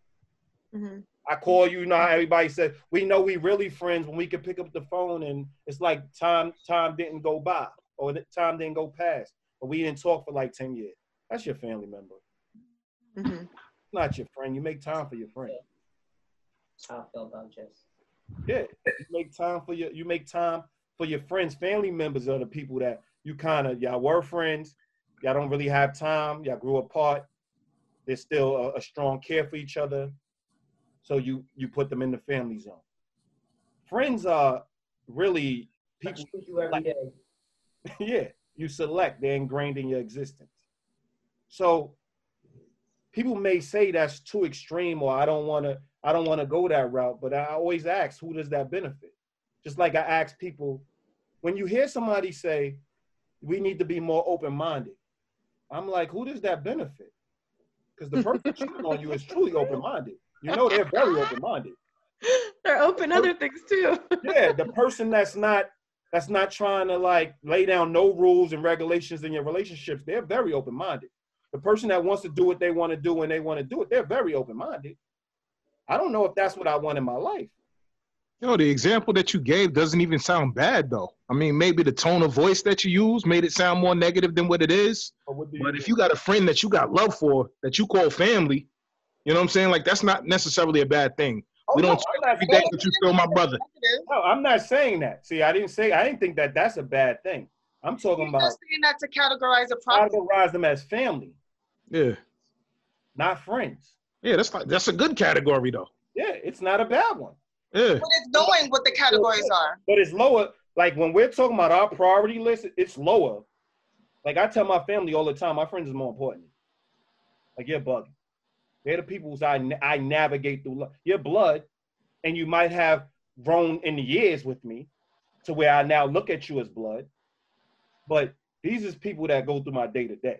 Mm-hmm. I call you, you know how everybody said we know we really friends when we can pick up the phone and it's like time time didn't go by or time didn't go past, but we didn't talk for like 10 years. That's your family member. Mm-hmm. Not your friend. You make time for your friend. I feel about Jess. Yeah, you make time for your you make time for your friends. Family members are the people that you kind of y'all were friends. Y'all don't really have time. Y'all grew apart. There's still a, a strong care for each other so you you put them in the family zone. Friends are really people you every like, day. yeah, you select, they're ingrained in your existence. So people may say that's too extreme or I don't want to I don't want to go that route, but I always ask who does that benefit? Just like I ask people when you hear somebody say we need to be more open-minded. I'm like, who does that benefit? Because the person cheating on you is truly open-minded. You know they're very open-minded. They're open other things too. yeah, the person that's not that's not trying to like lay down no rules and regulations in your relationships, they're very open-minded. The person that wants to do what they want to do when they want to do it, they're very open-minded. I don't know if that's what I want in my life. You know, the example that you gave doesn't even sound bad though. I mean, maybe the tone of voice that you use made it sound more negative than what it is. But if you got a friend that you got love for, that you call family, you know what I'm saying? Like that's not necessarily a bad thing. Oh, we don't no, every day that you still my brother. No, I'm not saying that. See, I didn't say I didn't think that that's a bad thing. I'm talking You're about saying that to categorize a problem. Categorize them as family. Yeah. Not friends. Yeah, that's like that's a good category though. Yeah, it's not a bad one. Yeah. But it's knowing what the categories are. But it's lower. Like when we're talking about our priority list, it's lower. Like I tell my family all the time, my friends is more important. Like you're bugging. They're the peoples I, I navigate through your blood, and you might have grown in the years with me to where I now look at you as blood. But these is people that go through my day to day.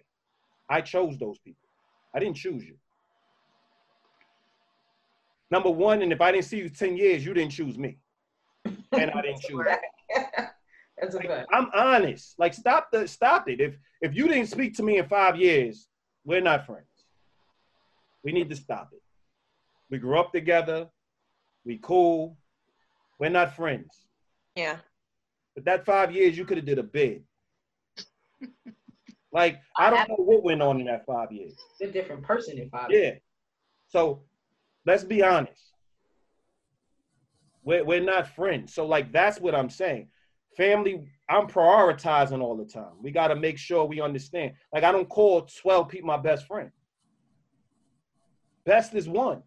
I chose those people. I didn't choose you. Number one, and if I didn't see you 10 years, you didn't choose me. And I didn't choose you. That's a like, I'm honest. Like stop the stop it. If if you didn't speak to me in five years, we're not friends. We need to stop it. We grew up together. We cool. We're not friends. Yeah. But that five years, you could have did a bid. like I don't know what went on in that five years. A different person in five. Yeah. Years. So let's be honest. We're, we're not friends. So like that's what I'm saying. Family, I'm prioritizing all the time. We got to make sure we understand. Like I don't call 12 people my best friend. Best is one.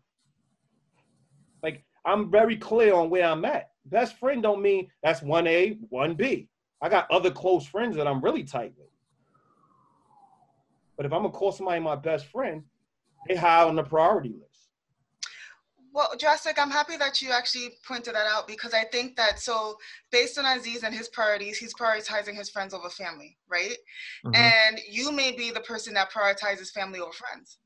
Like I'm very clear on where I'm at. Best friend don't mean that's one A, one B. I got other close friends that I'm really tight with. But if I'm gonna call somebody my best friend, they high on the priority list. Well, Drastic, I'm happy that you actually pointed that out because I think that so based on Aziz and his priorities, he's prioritizing his friends over family, right? Mm-hmm. And you may be the person that prioritizes family over friends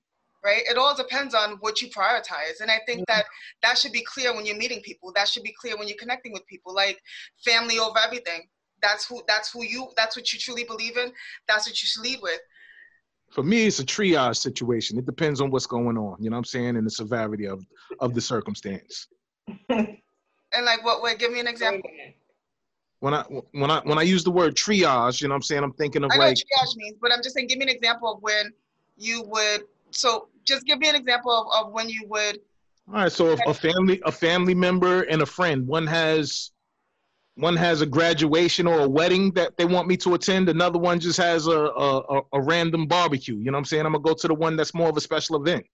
right? It all depends on what you prioritize. And I think mm-hmm. that that should be clear when you're meeting people. That should be clear when you're connecting with people. Like family over everything. That's who that's who you that's what you truly believe in. That's what you should lead with. For me, it's a triage situation. It depends on what's going on, you know what I'm saying, and the severity of of the circumstance. and like what way? Give me an example. When I when I when I use the word triage, you know what I'm saying, I'm thinking of I know like triage means, but I'm just saying give me an example of when you would so just give me an example of, of when you would all right so if a family a family member and a friend one has one has a graduation or a wedding that they want me to attend another one just has a a, a random barbecue you know what i'm saying? I'm gonna go to the one that's more of a special event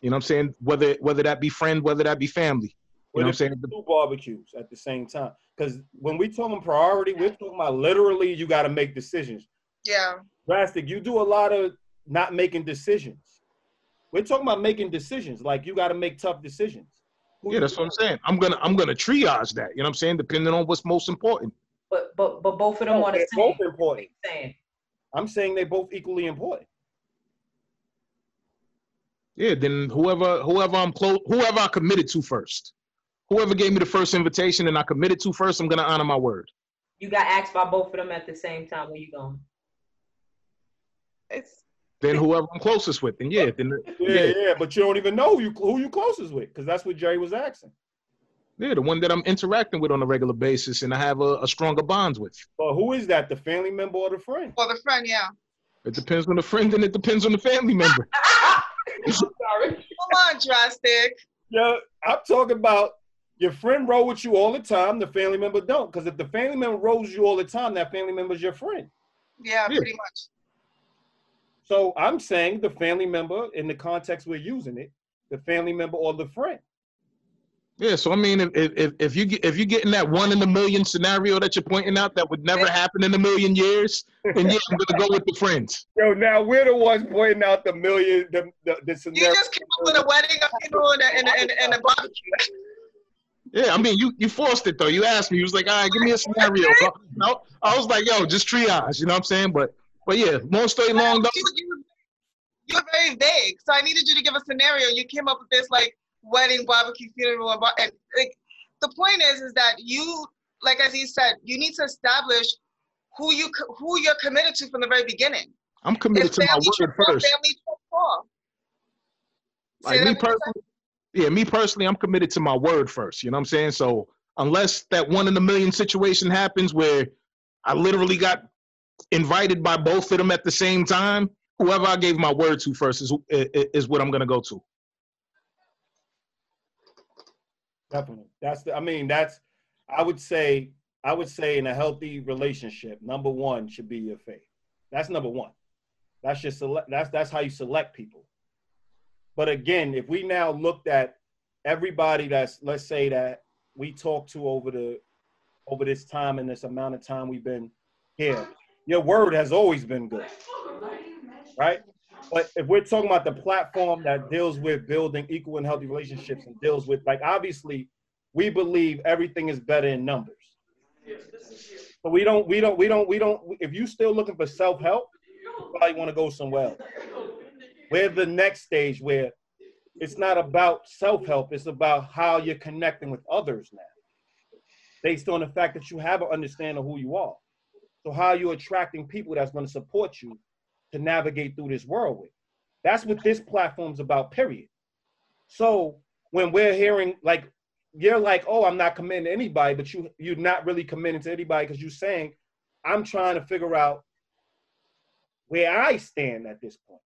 you know what i'm saying? Whether whether that be friend whether that be family you know what i'm saying? two barbecues at the same time? Because when we talking priority we're talking about literally you got to make decisions. Yeah. Drastic you do a lot of not making decisions we're talking about making decisions. Like you got to make tough decisions. Who yeah, that's what I'm saying. I'm gonna I'm gonna triage that. You know what I'm saying? Depending on what's most important. But but but both of them no, are the same. Both important. Saying. I'm saying they're both equally important. Yeah, then whoever whoever I'm close whoever I committed to first. Whoever gave me the first invitation and I committed to first, I'm gonna honor my word. You got asked by both of them at the same time. Where you going? It's then whoever I'm closest with, then yeah, then yeah, yeah, yeah. But you don't even know who you who you closest with, because that's what Jerry was asking. Yeah, the one that I'm interacting with on a regular basis, and I have a, a stronger bonds with. But who is that? The family member or the friend? Or the friend, yeah. It depends on the friend, and it depends on the family member. sorry. Come on, Drastic. Yeah, I'm talking about your friend roll with you all the time. The family member don't, because if the family member rolls you all the time, that family member's your friend. Yeah, yeah. pretty much. So I'm saying the family member in the context we're using it, the family member or the friend. Yeah, so I mean, if if if you get, if you're getting that one in a million scenario that you're pointing out that would never happen in a million years, then yeah, I'm gonna go with the friends. Yo, now we're the ones pointing out the million the the, the scenario. You just came up with a wedding, you know, and a, and a, and a, and a barbecue. Yeah, I mean, you you forced it though. You asked me. You was like, all right, give me a scenario. no, I was like, yo, just triage. You know what I'm saying? But but yeah, long story long. You, you, you're very vague. So I needed you to give a scenario. You came up with this like wedding, barbecue, funeral, and, bar- and like the point is, is that you, like as he said, you need to establish who you who you're committed to from the very beginning. I'm committed to my word first. Family like me personally, yeah, me personally, I'm committed to my word first. You know what I'm saying? So unless that one in a million situation happens where I literally got invited by both of them at the same time, whoever I gave my word to first is is what I'm gonna go to. Definitely, that's the. I mean, that's. I would say. I would say in a healthy relationship, number one should be your faith. That's number one. That's just select. That's that's how you select people. But again, if we now looked at everybody that's let's say that we talked to over the over this time and this amount of time we've been here, your word has always been good, right? But if we're talking about the platform that deals with building equal and healthy relationships and deals with, like, obviously, we believe everything is better in numbers. But we don't, we don't, we don't, we don't. If you're still looking for self help, you probably want to go somewhere else. We're the next stage where it's not about self help, it's about how you're connecting with others now, based on the fact that you have an understanding of who you are. So how are you attracting people that's going to support you to navigate through this world with? That's what this platform's about, period. So when we're hearing like you're like, oh, I'm not committing to anybody, but you you're not really committing to anybody because you're saying, I'm trying to figure out where I stand at this point.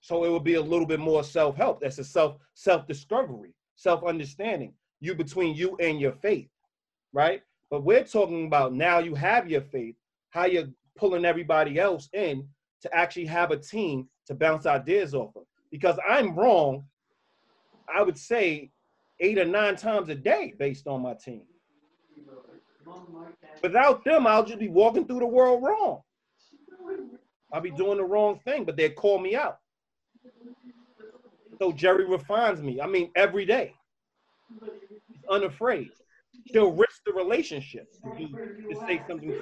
So it would be a little bit more self-help. That's a self self-discovery, self-understanding. You between you and your faith, right? But we're talking about now you have your faith, how you're pulling everybody else in to actually have a team to bounce ideas off of. Because I'm wrong, I would say eight or nine times a day based on my team. Without them, I'll just be walking through the world wrong. I'll be doing the wrong thing, but they call me out. So Jerry refines me. I mean, every day. He's unafraid. He'll risk the relationship to, to say something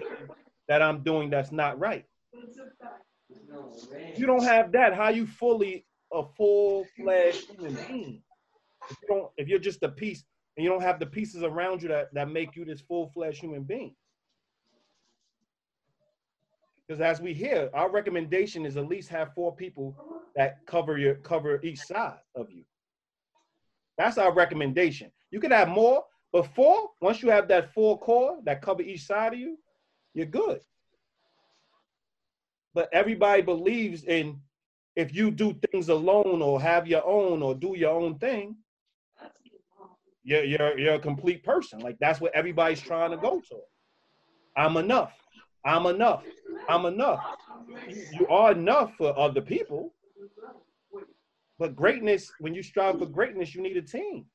that I'm doing that's not right. If you don't have that, how you fully a full-fledged human being? If you don't, if you're just a piece and you don't have the pieces around you that, that make you this full-fledged human being. Because as we hear, our recommendation is at least have four people that cover your cover each side of you. That's our recommendation. You can have more, but four, once you have that four core that cover each side of you, you're good. But everybody believes in if you do things alone or have your own or do your own thing, you're you're you're a complete person. Like that's what everybody's trying to go to. I'm enough. I'm enough. I'm enough. You are enough for other people. But greatness, when you strive for greatness, you need a team.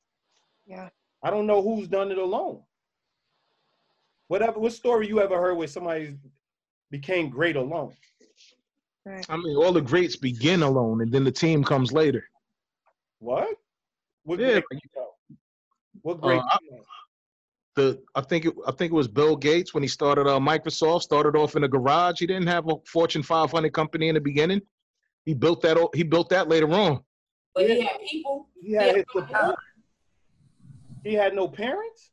Yeah. I don't know who's done it alone. Whatever, what story you ever heard where somebody became great alone? Right. I mean, all the greats begin alone, and then the team comes later. What? What yeah. great? What great? Uh, the I think it, I think it was Bill Gates when he started uh, Microsoft. Started off in a garage. He didn't have a Fortune 500 company in the beginning. He built that. He built that later on. But he had people. He had his support. He had no parents.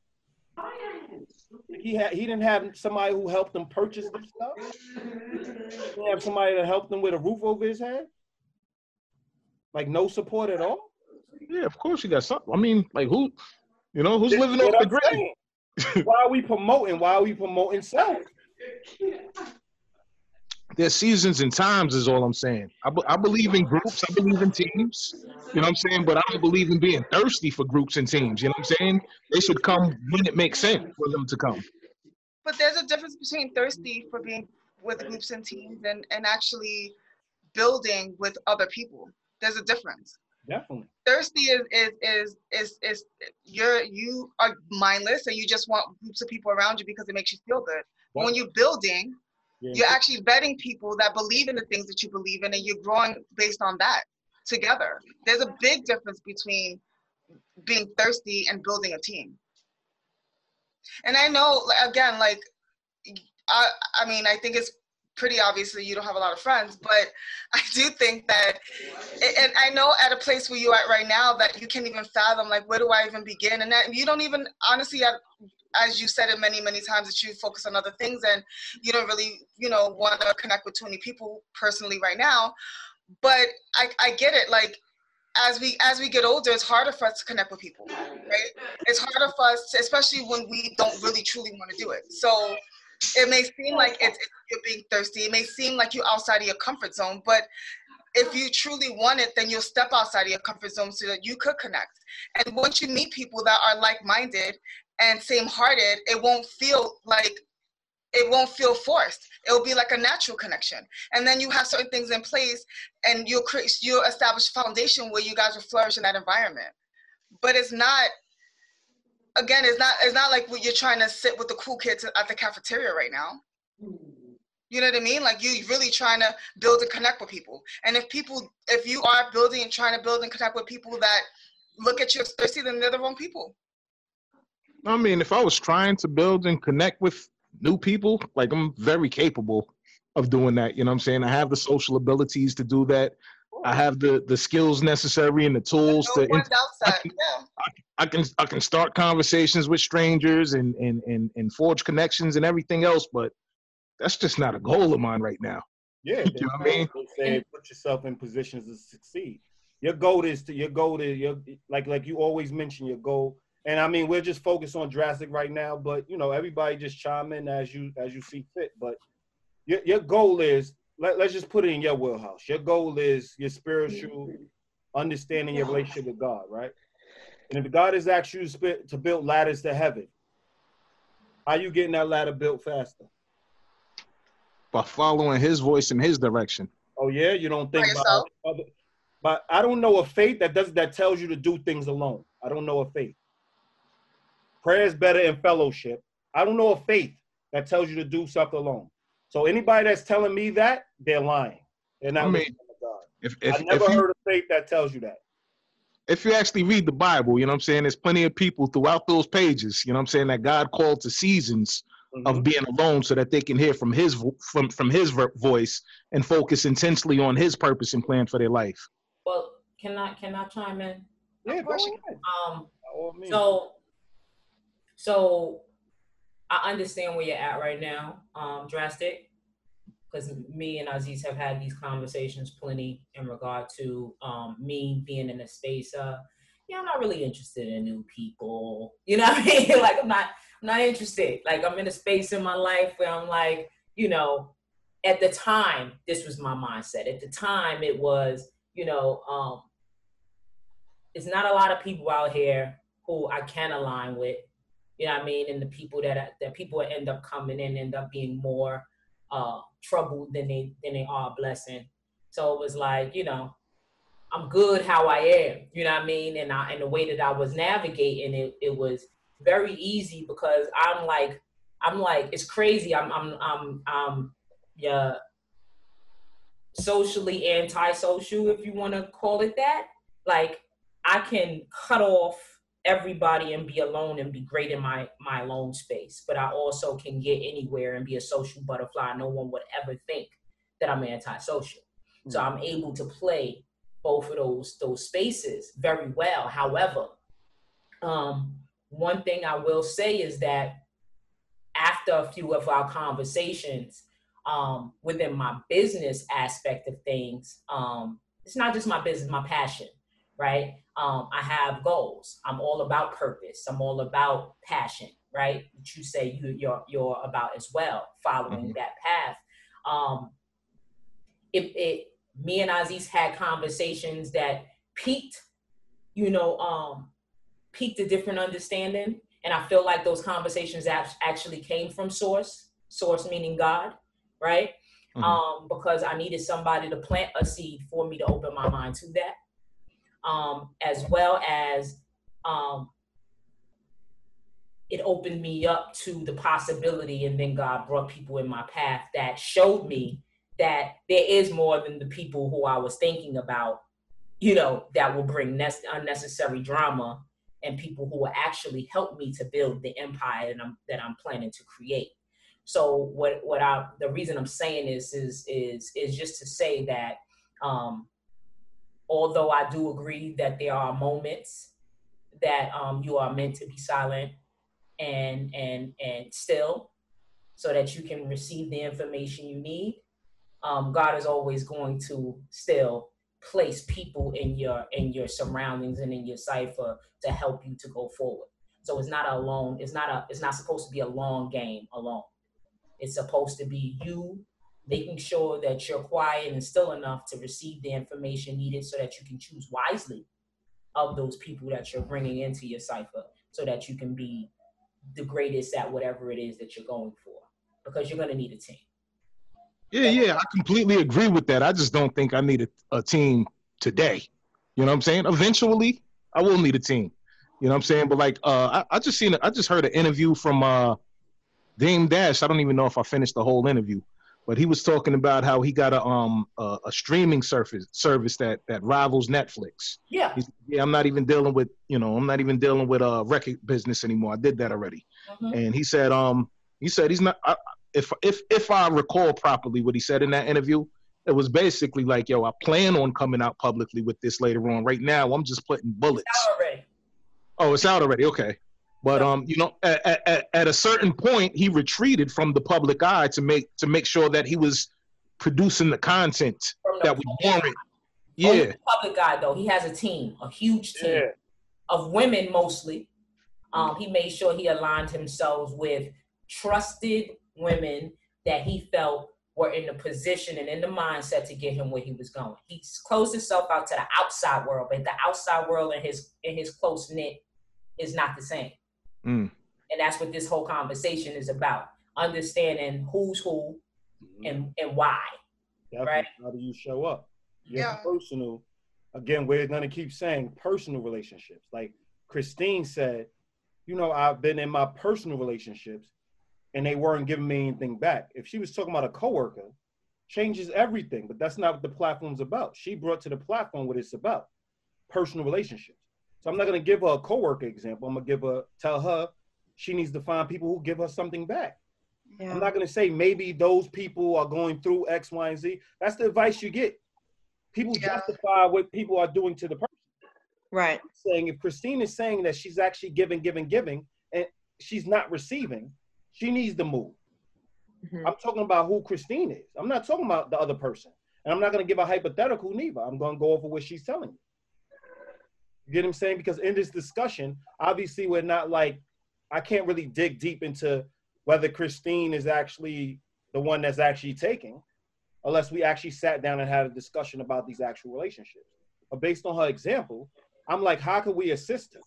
He had. He didn't have somebody who helped him purchase this stuff. He didn't have somebody that helped him with a roof over his head. Like no support at all. Yeah, of course you got something. I mean, like who, you know, who's living off the grid? why are we promoting? Why are we promoting self? There's seasons and times, is all I'm saying. I, be, I believe in groups. I believe in teams. You know what I'm saying? But I don't believe in being thirsty for groups and teams. You know what I'm saying? They should come when it makes sense for them to come. But there's a difference between thirsty for being with groups and teams and, and actually building with other people. There's a difference. Definitely. Thirsty is is is is is you're you are mindless and you just want groups of people around you because it makes you feel good. But when you're building, yeah. you're actually vetting people that believe in the things that you believe in and you're growing based on that together. There's a big difference between being thirsty and building a team. And I know again, like I I mean I think it's pretty obviously you don't have a lot of friends, but I do think that, and I know at a place where you're at right now that you can't even fathom, like, where do I even begin? And that you don't even, honestly, as you said it many, many times, that you focus on other things and you don't really, you know, want to connect with too many people personally right now. But I, I get it. Like, as we as we get older, it's harder for us to connect with people, right? It's harder for us, to, especially when we don't really truly want to do it. So it may seem like it's, you're being thirsty. It may seem like you're outside of your comfort zone, but if you truly want it, then you'll step outside of your comfort zone so that you could connect. And once you meet people that are like-minded and same-hearted, it won't feel like it won't feel forced. It'll be like a natural connection. And then you have certain things in place and you'll create you'll establish a foundation where you guys will flourish in that environment. But it's not again, it's not it's not like you're trying to sit with the cool kids at the cafeteria right now. You know what I mean? Like you really trying to build and connect with people. And if people, if you are building and trying to build and connect with people that look at you as thirsty, then they're the wrong people. I mean, if I was trying to build and connect with new people, like I'm very capable of doing that. You know what I'm saying? I have the social abilities to do that. I have the the skills necessary and the tools no to. Inter- I, can, yeah. I, I, can I can start conversations with strangers and, and and and forge connections and everything else, but that's just not a goal of mine right now. Yeah, you know what I mean. Say put yourself in positions to succeed. Your goal is to your goal to your like like you always mention your goal. And I mean, we're just focused on Drastic right now, but you know, everybody just chime in as you as you see fit. But your your goal is let, let's just put it in your wheelhouse. Your goal is your spiritual understanding your relationship with God, right? And if God has asked you to build ladders to heaven, how you getting that ladder built faster? By following His voice in His direction. Oh yeah, you don't think about other, but I don't know a faith that does that tells you to do things alone. I don't know a faith. Prayer is better in fellowship. I don't know a faith that tells you to do something alone. So anybody that's telling me that, they're lying. They're not I mean, God. If, if, I never heard a faith that tells you that if you actually read the Bible, you know what I'm saying, there's plenty of people throughout those pages, you know what I'm saying, that God called to seasons mm-hmm. of being alone so that they can hear from his from from his voice and focus intensely on his purpose and plan for their life. Well, can I can I chime in? Yeah, go ahead. Um so so I understand where you're at right now, um, Drastic because me and Aziz have had these conversations plenty in regard to um, me being in a space of, yeah i'm not really interested in new people. You know what i mean? Like i'm not i'm not interested. Like i'm in a space in my life where i'm like you know at the time this was my mindset. At the time it was you know um it's not a lot of people out here who i can align with you know what i mean and the people that that people end up coming in end up being more uh, trouble than they than they are a blessing. So it was like, you know, I'm good how I am, you know what I mean? And I and the way that I was navigating it, it was very easy because I'm like, I'm like, it's crazy. I'm I'm I'm um yeah socially antisocial, if you want to call it that. Like I can cut off everybody and be alone and be great in my my alone space but i also can get anywhere and be a social butterfly. No one would ever think that i'm antisocial. Mm-hmm. so i'm able to play both of those those spaces very well. However um, one thing i will say is that after a few of our conversations um, within my business aspect of things um, it's not just my business my passion right um, I have goals. I'm all about purpose. I'm all about passion, right? Which you say you, you're you're about as well, following mm-hmm. that path. Um, it, it me and Aziz had conversations that peaked, you know, um, peaked a different understanding, and I feel like those conversations actually came from source. Source meaning God, right? Mm-hmm. Um, because I needed somebody to plant a seed for me to open my mind to that um, as well as um, it opened me up to the possibility. And then God brought people in my path that showed me that there is more than the people who I was thinking about, you know, that will bring ne- unnecessary drama and people who will actually help me to build the empire that I'm, that I'm planning to create. So what what I the reason I'm saying this is is is just to say that um, although I do agree that there are moments that um, you are meant to be silent and and and still so that you can receive the information you need. Um, god is always going to still place people in your in your surroundings and in your cipher to help you to go forward. So it's not a long it's not a it's not supposed to be a long game alone. It's supposed to be you making sure that you're quiet and still enough to receive the information needed so that you can choose wisely of those people that you're bringing into your cipher so that you can be the greatest at whatever it is that you're going for because you're going to need a team. Yeah, yeah, I completely agree with that. I just don't think I need a, a team today. You know what I'm saying? Eventually, I will need a team. You know what I'm saying? But like, uh, I, I just seen, I just heard an interview from uh, Dame Dash. I don't even know if I finished the whole interview, but he was talking about how he got a um a, a streaming service service that that rivals Netflix. Yeah. He's, yeah, I'm not even dealing with you know I'm not even dealing with a record business anymore. I did that already. Mm-hmm. And he said um he said he's not I, if if if I recall properly what he said in that interview. It was basically like, yo, I plan on coming out publicly with this later on. Right now, I'm just putting bullets. It's out already. Oh, it's out already. Okay. But um, you know, at, at, at, a certain point, he retreated from the public eye to make to make sure that he was producing the content the that we warrant. Yeah. Public guy though, he has a team, a huge team yeah. of women mostly. Um, he made sure he aligned himself with trusted women that he felt were in the position and in the mindset to get him where he was going. He closed himself out to the outside world, but the outside world and his and his close knit is not the same. Mm. And that's what this whole conversation is about: understanding who's who mm-hmm. and and why. Definitely. Right? How do you show up? Your yeah. personal. Again, we're gonna keep saying personal relationships. Like Christine said, you know, I've been in my personal relationships and they weren't giving me anything back. If she was talking about a coworker, changes everything, but that's not what the platform's about. She brought to the platform what it's about, personal relationships. So I'm not gonna give her a coworker example. I'm gonna give her tell her she needs to find people who give her something back. Yeah. I'm not gonna say maybe those people are going through X, Y, and Z. That's the advice you get. People yeah. justify what people are doing to the person. Right. saying if Christine is saying that she's actually giving, giving, giving, and she's not receiving, she needs to move. Mm-hmm. I'm talking about who Christine is. I'm not talking about the other person. And I'm not going to give a hypothetical neither. I'm going to go over what she's telling me. You get what I'm saying? Because in this discussion, obviously, we're not like, I can't really dig deep into whether Christine is actually the one that's actually taking, unless we actually sat down and had a discussion about these actual relationships. But based on her example, I'm like, how can we assist her?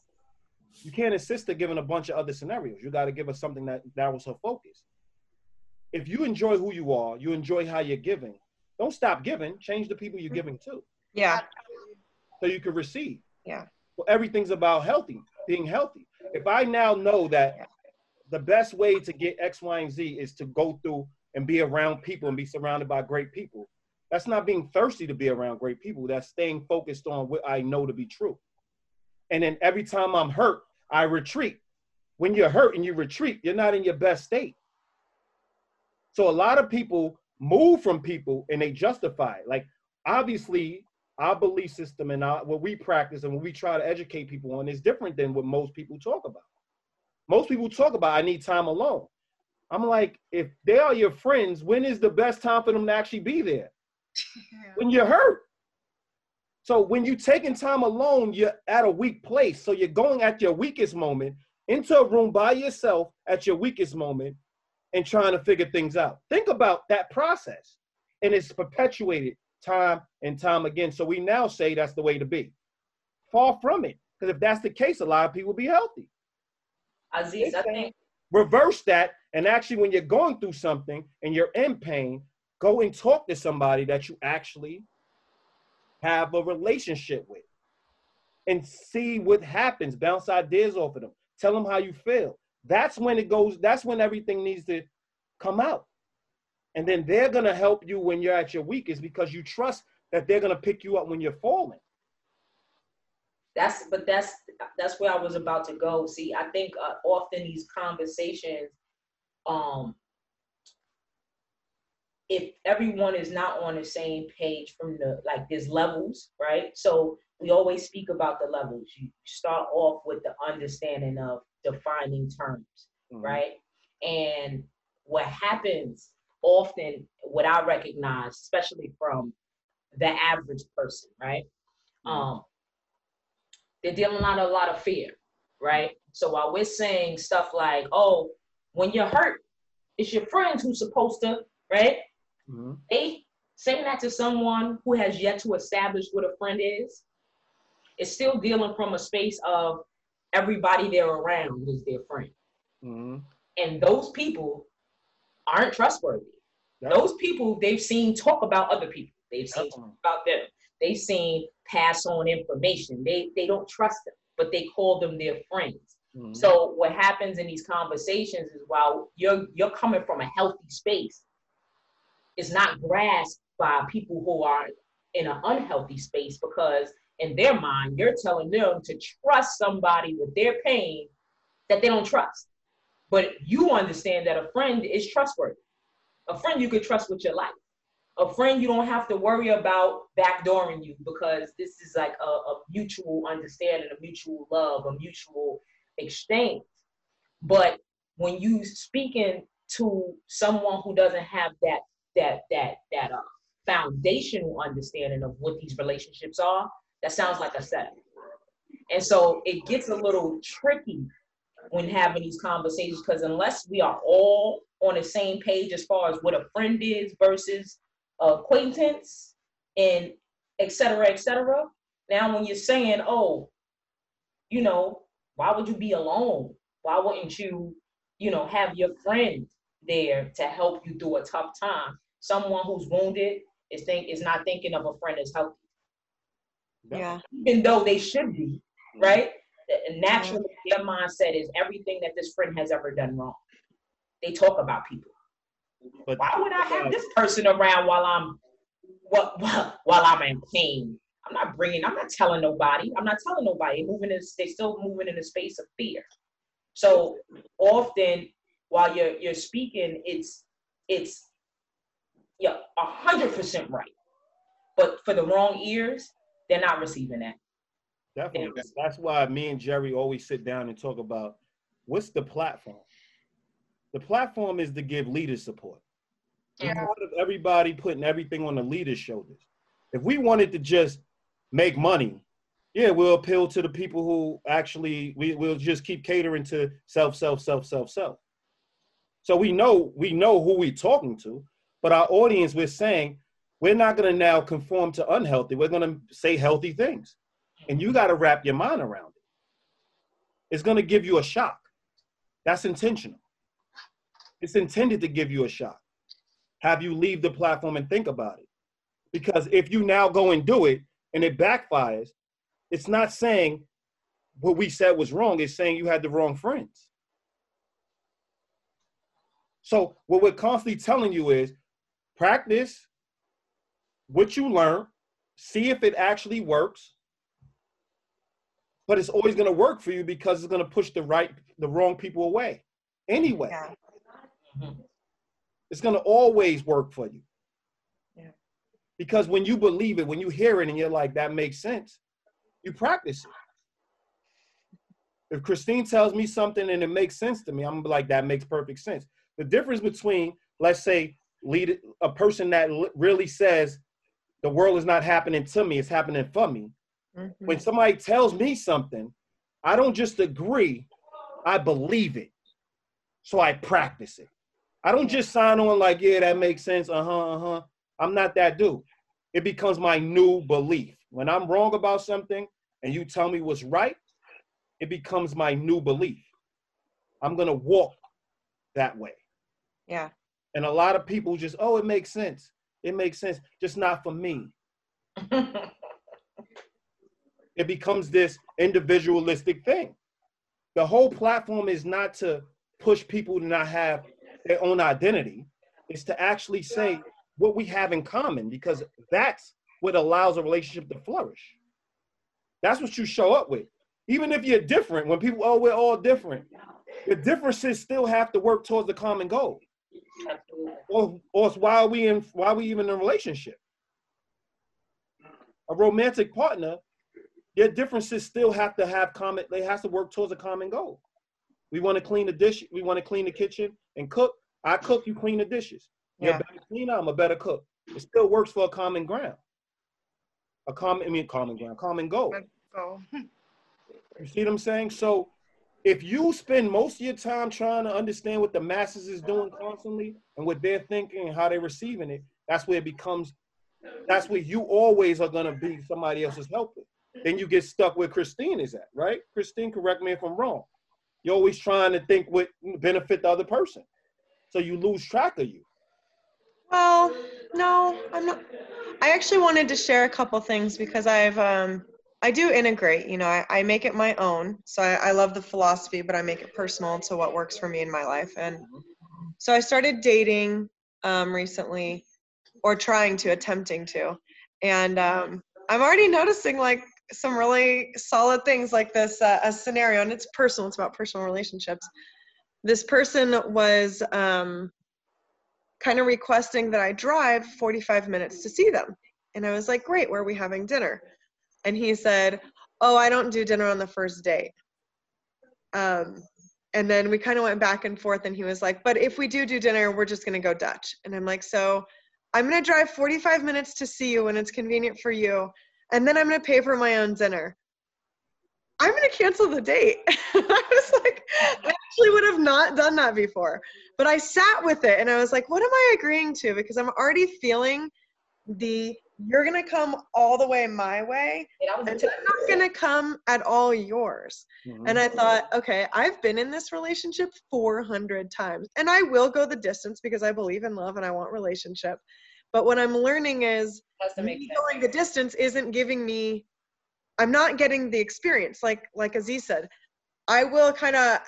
You can't assist her given a bunch of other scenarios. You got to give her something that that was her focus. If you enjoy who you are, you enjoy how you're giving. Don't stop giving. Change the people you're mm-hmm. giving to. Yeah. So you can receive. Yeah. Well, everything's about healthy, being healthy. If I now know that yeah. the best way to get X, Y, and Z is to go through and be around people and be surrounded by great people, that's not being thirsty to be around great people. That's staying focused on what I know to be true. And then every time I'm hurt, I retreat. When you're hurt and you retreat, you're not in your best state. So a lot of people move from people and they justify it. Like obviously, our belief system and our, what we practice and what we try to educate people on is different than what most people talk about. Most people talk about I need time alone. I'm like, if they are your friends, when is the best time for them to actually be there? Yeah. When you're hurt. So when you're taking time alone, you're at a weak place. So you're going at your weakest moment into a room by yourself at your weakest moment and trying to figure things out. Think about that process. And it's perpetuated time and time again. So we now say that's the way to be. Far from it. Because if that's the case, a lot of people will be healthy. Aziz, I think reverse that. And actually, when you're going through something and you're in pain, go and talk to somebody that you actually have a relationship with and see what happens. Bounce ideas off of them. Tell them how you feel. That's when it goes, that's when everything needs to come out. And then they're going to help you when you're at your weakest because you trust that they're going to pick you up when you're falling. That's, but that's, that's where I was about to go. See, I think uh, often these conversations, um, if everyone is not on the same page from the like there's levels right so we always speak about the levels you start off with the understanding of defining terms mm-hmm. right and what happens often what i recognize especially from the average person right mm-hmm. um they're dealing out a lot of fear right so while we're saying stuff like oh when you're hurt it's your friends who's supposed to right Mm-hmm. They saying that to someone who has yet to establish what a friend is, is still dealing from a space of everybody they're around is their friend. Mm-hmm. And those people aren't trustworthy. Yep. Those people they've seen talk about other people. They've seen talk about them. They've seen pass on information. They they don't trust them, but they call them their friends. Mm-hmm. So what happens in these conversations is while you're you're coming from a healthy space, it's not grasped by people who are in an unhealthy space because in their mind you're telling them to trust somebody with their pain that they don't trust but you understand that a friend is trustworthy. A friend you could trust with your life. A friend you don't have to worry about backdooring you because this is like a, a mutual understanding a mutual love a mutual exchange. But when you speaking to someone who doesn't have that that that that uh, foundational understanding of what these relationships are, that sounds like a setup. And so it gets a little tricky when having these conversations because unless we are all on the same page as far as what a friend is versus acquaintance and et cetera, et cetera. Now, when you're saying, oh, you know, why would you be alone? Why wouldn't you, you know, have your friend there to help you through a tough time? Someone who's wounded is think is not thinking of a friend as healthy. Yeah. Even though they should be, right? Naturally, their mm-hmm. mindset is everything that this friend has ever done wrong. They talk about people. But why would I have this person around while I'm while, while I'm in pain? I'm not bringing. I'm not telling nobody. I'm not telling nobody. Moving in, they still moving in a space of fear. So often, while you're you're speaking, it's it's yeah, a hundred percent right. But for the wrong ears, they're not receiving that. Definitely. That's why me and Jerry always sit down and talk about what's the platform. The platform is to give leaders support. Yeah. Instead of everybody putting everything on the leader's shoulders. If we wanted to just make money, yeah, we'll appeal to the people who actually we will just keep catering to self, self, self, self, self. So we know we know who we're talking to, but our audience, we're saying we're not going to now conform to unhealthy. We're going to say healthy things. And you got to wrap your mind around it. It's going to give you a shock. That's intentional. It's intended to give you a shock. Have you leave the platform and think about it. Because if you now go and do it and it backfires, it's not saying what we said was wrong, it's saying you had the wrong friends. So what we're constantly telling you is practice what you learn, see if it actually works, but it's always going to work for you because it's going to push the right the wrong people away anyway yeah. it's going to always work for you yeah. because when you believe it when you hear it and you're like that makes sense you practice it if christine tells me something and it makes sense to me i'm like that makes perfect sense the difference between let's say lead a person that really says the world is not happening to me it's happening for me Mm-hmm. When somebody tells me something, I don't just agree, I believe it. So I practice it. I don't just sign on like, yeah, that makes sense. Uh huh, uh huh. I'm not that dude. It becomes my new belief. When I'm wrong about something and you tell me what's right, it becomes my new belief. I'm going to walk that way. Yeah. And a lot of people just, oh, it makes sense. It makes sense, just not for me. it becomes this individualistic thing. The whole platform is not to push people to not have their own identity. It's to actually say what we have in common because that's what allows a relationship to flourish. That's what you show up with. Even if you're different, when people, oh, we're all different, the differences still have to work towards the common goal. Or, or why are we in why are we even in a relationship? A romantic partner your differences still have to have common they have to work towards a common goal. We want to clean the dish we want to clean the kitchen and cook. I cook you clean the dishes. You're a better cleaner i'm a better cook. It still works for a common ground. A common i mean common ground common goal. You see what i'm saying? So if you spend most of your time trying to understand what the masses is doing constantly and what they're thinking and how they're receiving it that's where it becomes that's where you always are going to be somebody else's helper then you get stuck where Christine is at, right? Christine, correct me if I'm wrong. You're always trying to think what benefit the other person. So you lose track of you. Well, no, I'm not. I actually wanted to share a couple things because I've, um, I do integrate, you know, I, I make it my own. So I, I love the philosophy, but I make it personal to what works for me in my life. And so I started dating um, recently or trying to, attempting to. And um, I'm already noticing like some really solid things like this uh, a scenario and it's personal it's about personal relationships. This person was um, kind of requesting that i drive 45 minutes to see them. And i was like great where are we having dinner? And he said oh i don't do dinner on the first date. Um, and then we kind of went back and forth and he was like but if we do do dinner we're just going to go dutch. And i'm like so I'm going to drive 45 minutes to see you when it's convenient for you, and then I'm going to pay for my own dinner. I'm going to cancel the date. I was like, I actually would have not done that before. But I sat with it and I was like, what am I agreeing to? Because I'm already feeling the you're going to come all the way my way and I'm not going to come at all yours. Mm-hmm. And I thought, okay, I've been in this relationship 400 times and I will go the distance because I believe in love and I want relationship. But what I'm learning is me going the distance isn't giving me I'm not getting the experience. Like like Aziz said, I will kind of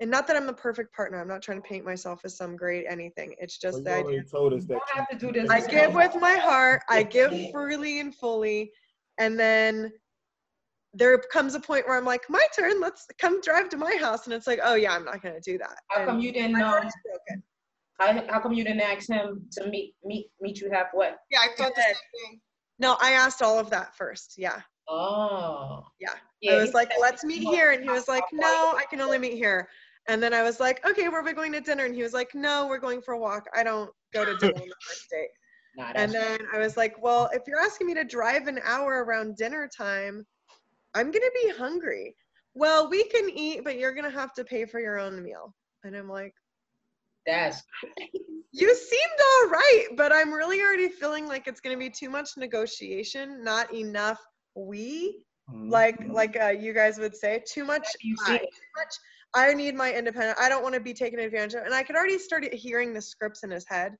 and not that I'm the perfect partner. I'm not trying to paint myself as some great anything. It's just well, that, I, told us that have to do this. I give with my heart. I give freely and fully, and then there comes a point where I'm like, my turn. Let's come drive to my house, and it's like, oh yeah, I'm not gonna do that. How come you didn't know? How, how come you didn't ask him to meet meet meet you halfway? Yeah, I thought the same thing. No, I asked all of that first. Yeah. Oh. Yeah. yeah I was like, let's meet here. And he was like, no, I can only meet here. And then I was like, okay, where are we going to dinner? And he was like, no, we're going for a walk. I don't go to dinner on the first date. Not and then I was like, well, if you're asking me to drive an hour around dinner time, I'm going to be hungry. Well, we can eat, but you're going to have to pay for your own meal. And I'm like, that's you seemed all right, but I'm really already feeling like it's going to be too much negotiation, not enough we. Mm-hmm. Like like uh, you guys would say, too much. I, too much. I need my independent. I don't want to be taken advantage of. And I could already start hearing the scripts in his head,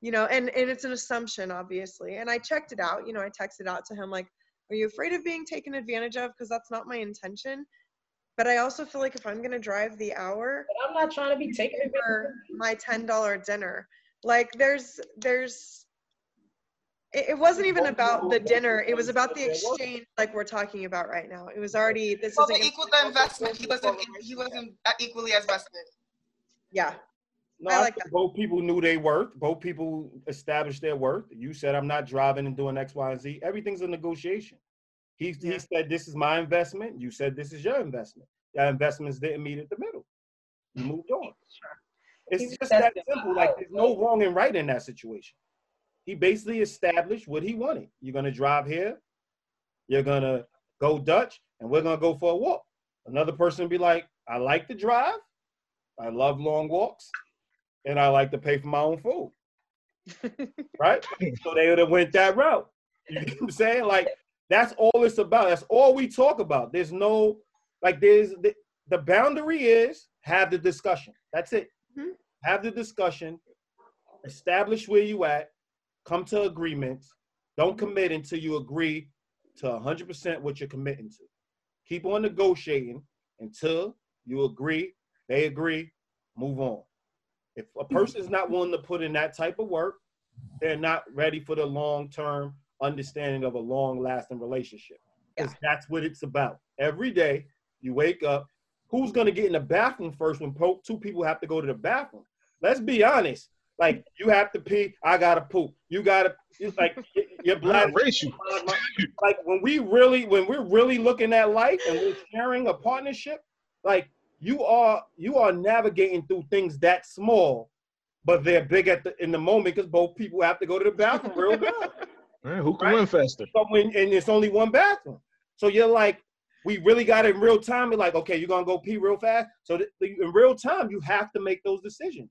you know. And and it's an assumption, obviously. And I checked it out. You know, I texted out to him like, "Are you afraid of being taken advantage of?" Because that's not my intention. But I also feel like if I'm gonna drive the hour, but I'm not trying to be taken for my ten dollar dinner. Like there's there's it, it, wasn't even about the dinner. It was about the exchange, like we're talking about right now. It was already this well, is equal the investment. He wasn't he wasn't uh, equally as vested. Yeah. No, I like that. both people knew their worth. Both people established their worth. You said I'm not driving and doing X, Y, and Z. Everything's a negotiation. He, yeah. he said, This is my investment. You said, This is your investment. Your investments didn't meet at the middle. You moved on. Sure. It's just that simple. Like, there's no wrong and right in that situation. He basically established what he wanted. You're going to drive here, you're going to go Dutch, and we're going to go for a walk. Another person would be like, I like to drive, I love long walks, and I like to pay for my own food. right? So they would have went that route. You know what I'm saying? Like, that's all it's about. That's all we talk about. There's no like there's the, the boundary is have the discussion. That's it. Mm-hmm. Have the discussion. Establish where you at. Come to agreements. Don't commit until you agree to 100% what you're committing to. Keep on negotiating until you agree, they agree, move on. If a person is not willing to put in that type of work, they're not ready for the long term understanding of a long lasting relationship. Because yeah. that's what it's about. Every day you wake up, who's going to get in the bathroom first when two people have to go to the bathroom? Let's be honest. Like you have to pee, I gotta poop. You gotta it's like your blood. Ratio. Like when we really, when we're really looking at life and we're sharing a partnership, like you are, you are navigating through things that small, but they're big at the in the moment because both people have to go to the bathroom real good. Right, who can right? win faster? And it's only one bathroom. So you're like, we really got it in real time. You're like, okay, you're gonna go pee real fast. So th- in real time, you have to make those decisions,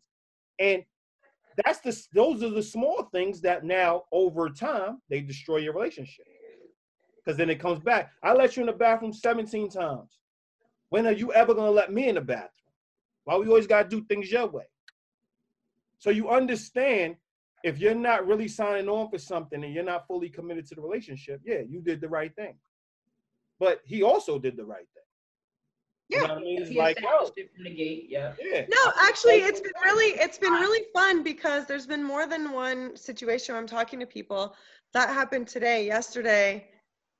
and that's the those are the small things that now over time they destroy your relationship. Because then it comes back. I let you in the bathroom 17 times. When are you ever gonna let me in the bathroom? Why we always gotta do things your way? So you understand if you're not really signing on for something and you're not fully committed to the relationship, yeah, you did the right thing. But he also did the right thing. Yeah. You know I mean? like, oh, yeah. yeah. No, actually, it's been really, it's been really fun because there's been more than one situation where I'm talking to people. That happened today. Yesterday,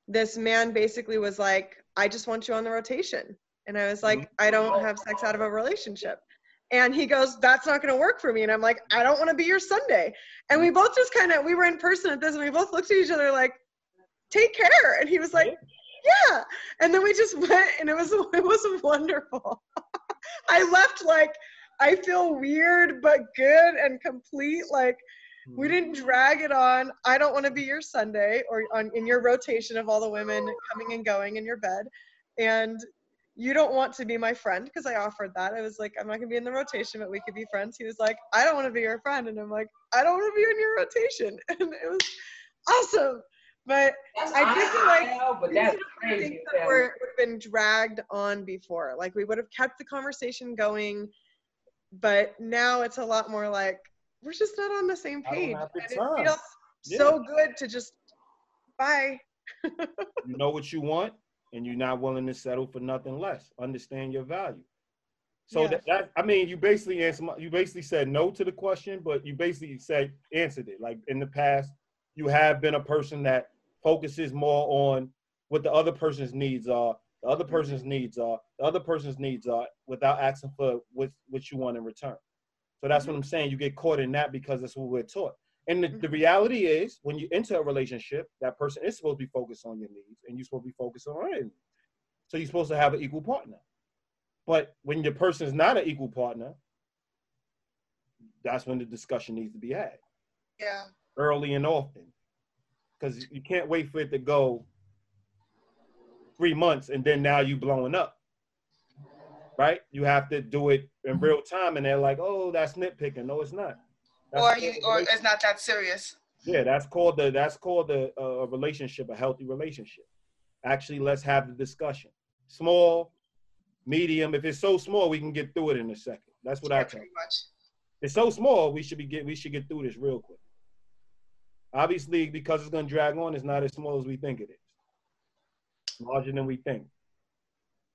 this man basically was like, "I just want you on the rotation," and I was like, mm-hmm. "I don't have sex out of a relationship." And he goes, That's not going to work for me. And I'm like, I don't want to be your Sunday. And we both just kind of, we were in person at this and we both looked at each other like, Take care. And he was like, Yeah. And then we just went and it was, it was wonderful. I left like, I feel weird but good and complete. Like, We didn't hmm. drag it on. I don't want to be your Sunday or on in your rotation of all the women coming and going in your bed. And you don't want to be my friend because I offered that. I was like, I'm not gonna be in the rotation, but we could be friends. He was like, I don't want to be your friend, and I'm like, I don't want to be in your rotation, and it was awesome. But that's I think like know, but that's crazy. That were, would have been dragged on before. Like we would have kept the conversation going, but now it's a lot more like we're just not on the same page. And it feels yeah. so good to just bye. you know what you want, and you're not willing to settle for nothing less. Understand your value. So yes. that, that, I mean, you basically answered. You basically said no to the question, but you basically said answered it. Like in the past, you have been a person that focuses more on what the other person's needs are, the other person's needs are, the other person's needs are, without asking for what what you want in return. So that's mm-hmm. what I'm saying. You get caught in that because that's what we're taught. And the, the, mm-hmm. reality is, when you enter a relationship, that person is supposed to be focused on your needs, and you're supposed to be focused on it. So you're supposed to have an equal partner. But when your person is not an equal partner, that's when the discussion needs to be had. Yeah. Early and often, because you can't wait for it to go three months and then now you're blowing up. Right? You have to do it in mm-hmm. real time, and they're like, "Oh, that's nitpicking." No, it's not. Or you, or it's not that serious. Yeah, that's called the that's called the uh, relationship, a healthy relationship. Actually, let's have the discussion. Small, medium. If it's so small, we can get through it in a second. That's what yeah, I think. Pretty much. It's so small, we should be get we should get through this real quick. Obviously, because it's gonna drag on, it's not as small as we think it is. Larger than we think.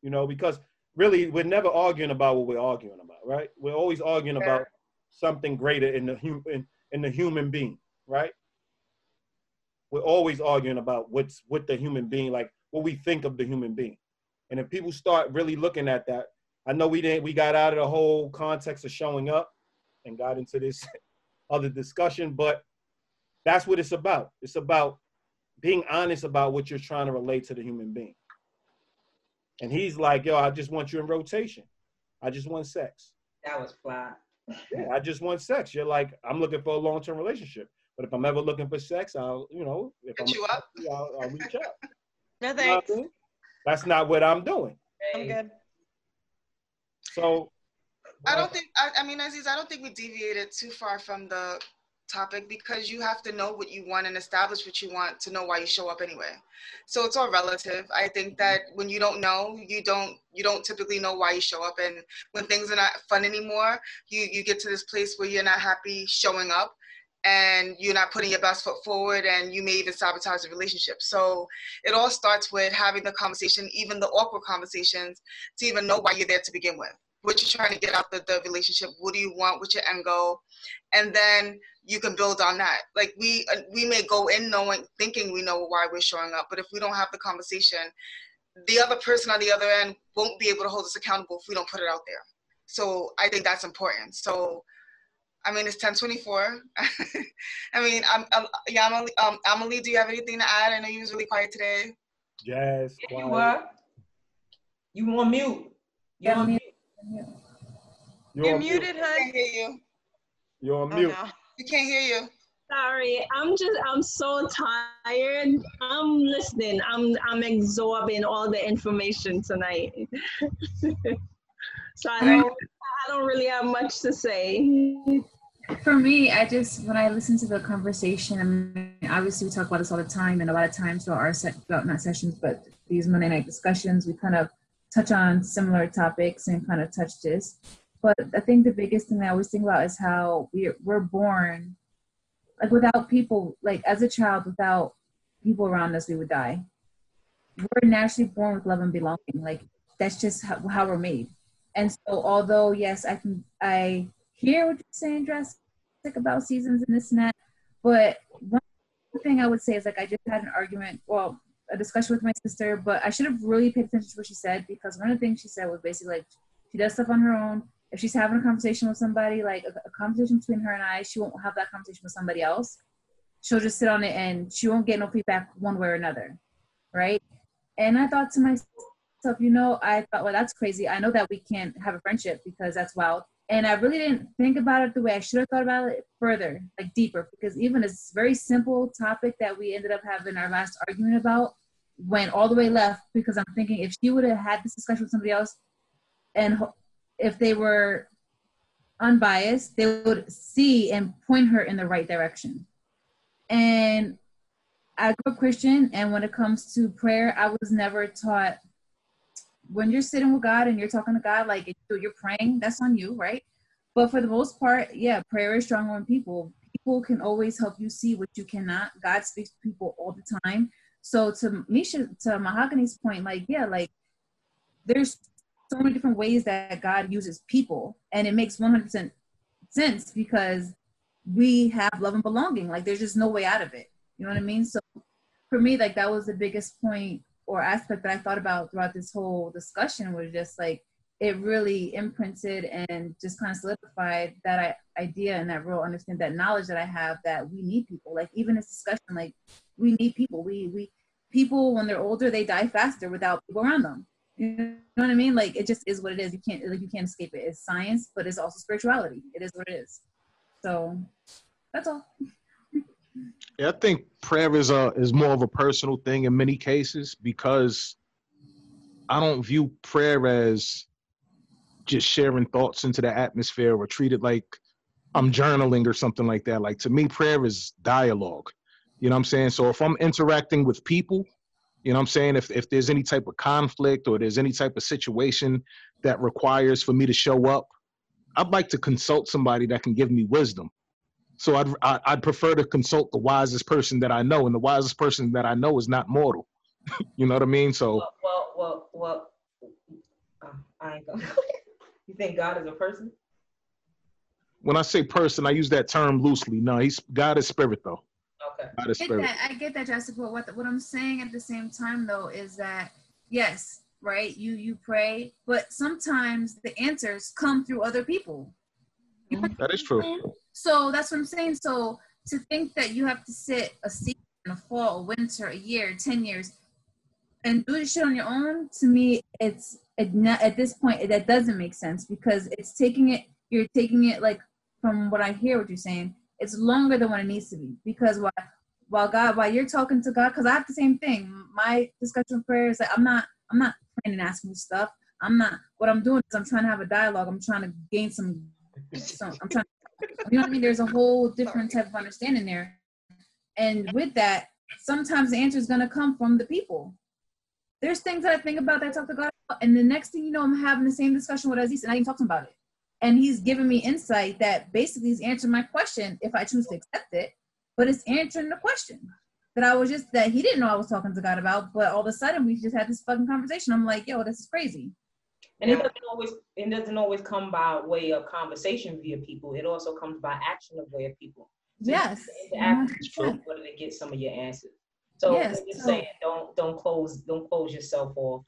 You know, because really we're never arguing about what we're arguing about, right? We're always arguing yeah. about something greater in the human in, the human being, right? We're always arguing about what's what the human being like, what we think of the human being. And if people start really looking at that, I know we didn't we got out of the whole context of showing up and got into this other discussion, but that's what it's about. It's about being honest about what you're trying to relate to the human being. And he's like, yo, I just want you in rotation. I just want sex. That was flat yeah, I just want sex. You're like, I'm looking for a long term relationship. But if I'm ever looking for sex, I'll, you know, if Hit I'm you up. I'll, I'll reach out. no thanks. You know That's not what I'm doing. I'm good. So. I don't uh, think. I, I mean, Aziz, I don't think we deviated too far from the topic because you have to know what you want and establish what you want to know why you show up anyway. So it's all relative. I think mm-hmm. that when you don't know you don't you don't typically know why you show up. And when things are not fun anymore you you get to this place where you're not happy showing up and you're not putting your best foot forward and you may even sabotage the relationship. So it all starts with having the conversation even the awkward conversations to even know why you're there to begin with. What you're trying to get out the, the relationship what do you want what's your end goal? And then you can build on that like we uh, we may go in knowing thinking we know why we're showing up but if we don't have the conversation the other person on the other end won't be able to hold us accountable if we don't put it out there so i think that's important so I mean, it's 1024. I mean, I'm, I'm, Yamali, um, Amelie, do you have anything to add? I know you was really quiet today. Yes. quiet. You were. You on mute. You on mute. You're, You're muted, honey. I you. You're on oh, mute. No. We can't hear you. Sorry, I'm just I'm so tired. I'm listening. I'm I'm absorbing all the information tonight. so I don't I don't really have much to say. For me, I just when I listen to the conversation, I mean, obviously we talk about this all the time, and a lot of times throughout our set, throughout not sessions, but these Monday night discussions, we kind of touch on similar topics and kind of touch this. But I think the biggest thing I always think about is how we're we're born like without people like as a child without people around us we would die. We're naturally born with love and belonging. Like that's just how, how we're made. And so although yes, I can I hear what you're saying, Drastic about seasons and this and that, but one thing I would say is like I just had an argument. Well, a discussion with my sister, but I should have really paid attention to what she said because one of the things she said was basically like she does stuff on her own. If she's having a conversation with somebody, like a, a conversation between her and I, she won't have that conversation with somebody else. She'll just sit on it and she won't get no feedback one way or another, right? And I thought to myself, you know, I thought, well, that's crazy. I know that we can't have a friendship because that's wild. And I really didn't think about it the way I should have thought about it further, like deeper, because even this very simple topic that we ended up having our last argument about went all the way left because I'm thinking if she would have had this discussion with somebody else and if they were unbiased, they would see and point her in the right direction. And I grew up Christian, and when it comes to prayer, I was never taught when you're sitting with God and you're talking to God, like you're praying, that's on you, right? But for the most part, yeah, prayer is stronger than people. People can always help you see what you cannot. God speaks to people all the time. So to Misha, to Mahogany's point, like, yeah, like there's so many different ways that God uses people, and it makes 100% sense because we have love and belonging. Like, there's just no way out of it. You know what I mean? So for me, like, that was the biggest point or aspect that I thought about throughout this whole discussion was just like it really imprinted and just kind of solidified that idea and that real understand that knowledge that I have that we need people. Like even this discussion, like we need people. We we people when they're older they die faster without people around them. You know what I mean? Like it just is what it is. You can't like you can't escape it. It's science, but it's also spirituality. It is what it is. So that's all. Yeah, I think prayer is a is more of a personal thing in many cases because I don't view prayer as just sharing thoughts into the atmosphere or treat it like I'm journaling or something like that. Like to me, prayer is dialogue. You know what I'm saying? So if I'm interacting with people, you know what I'm saying? If if there's any type of conflict or there's any type of situation that requires for me to show up, I'd like to consult somebody that can give me wisdom. So I'd I'd prefer to consult the wisest person that I know, and the wisest person that I know is not mortal. you know what I mean? So well, well, well, well uh, I ain't gonna. you think God is a person? When I say person, I use that term loosely. No, he's God is spirit though. Okay. God is I get that. I get that, Jessica. But what what I'm saying at the same time though is that yes, right? You you pray, but sometimes the answers come through other people. That is true. So that's what I'm saying. So to think that you have to sit a season, a fall, a winter, a year, ten years, and do this shit on your own, to me, it's it not, at this point that doesn't make sense because it's taking it. You're taking it like from what I hear what you're saying. It's longer than what it needs to be because while while God while you're talking to God, because I have the same thing. My discussion of prayer is like I'm not I'm not praying and asking stuff. I'm not. What I'm doing is I'm trying to have a dialogue. I'm trying to gain some. some I'm trying you know what I mean? There's a whole different type of understanding there. And with that, sometimes the answer is going to come from the people. There's things that I think about that I talk to God about, and the next thing you know, I'm having the same discussion with Aziz, and I ain't talking about it. And he's giving me insight that basically is answering my question if I choose to accept it, but it's answering the question that I was just that he didn't know I was talking to God about, but all of a sudden we just had this fucking conversation. I'm like, yo, this is crazy. And it doesn't always it doesn't always come by way of conversation via people. It also comes by action of way of people. So yes. In order to get some of your answers. So yes. Just saying don't don't close don't close yourself off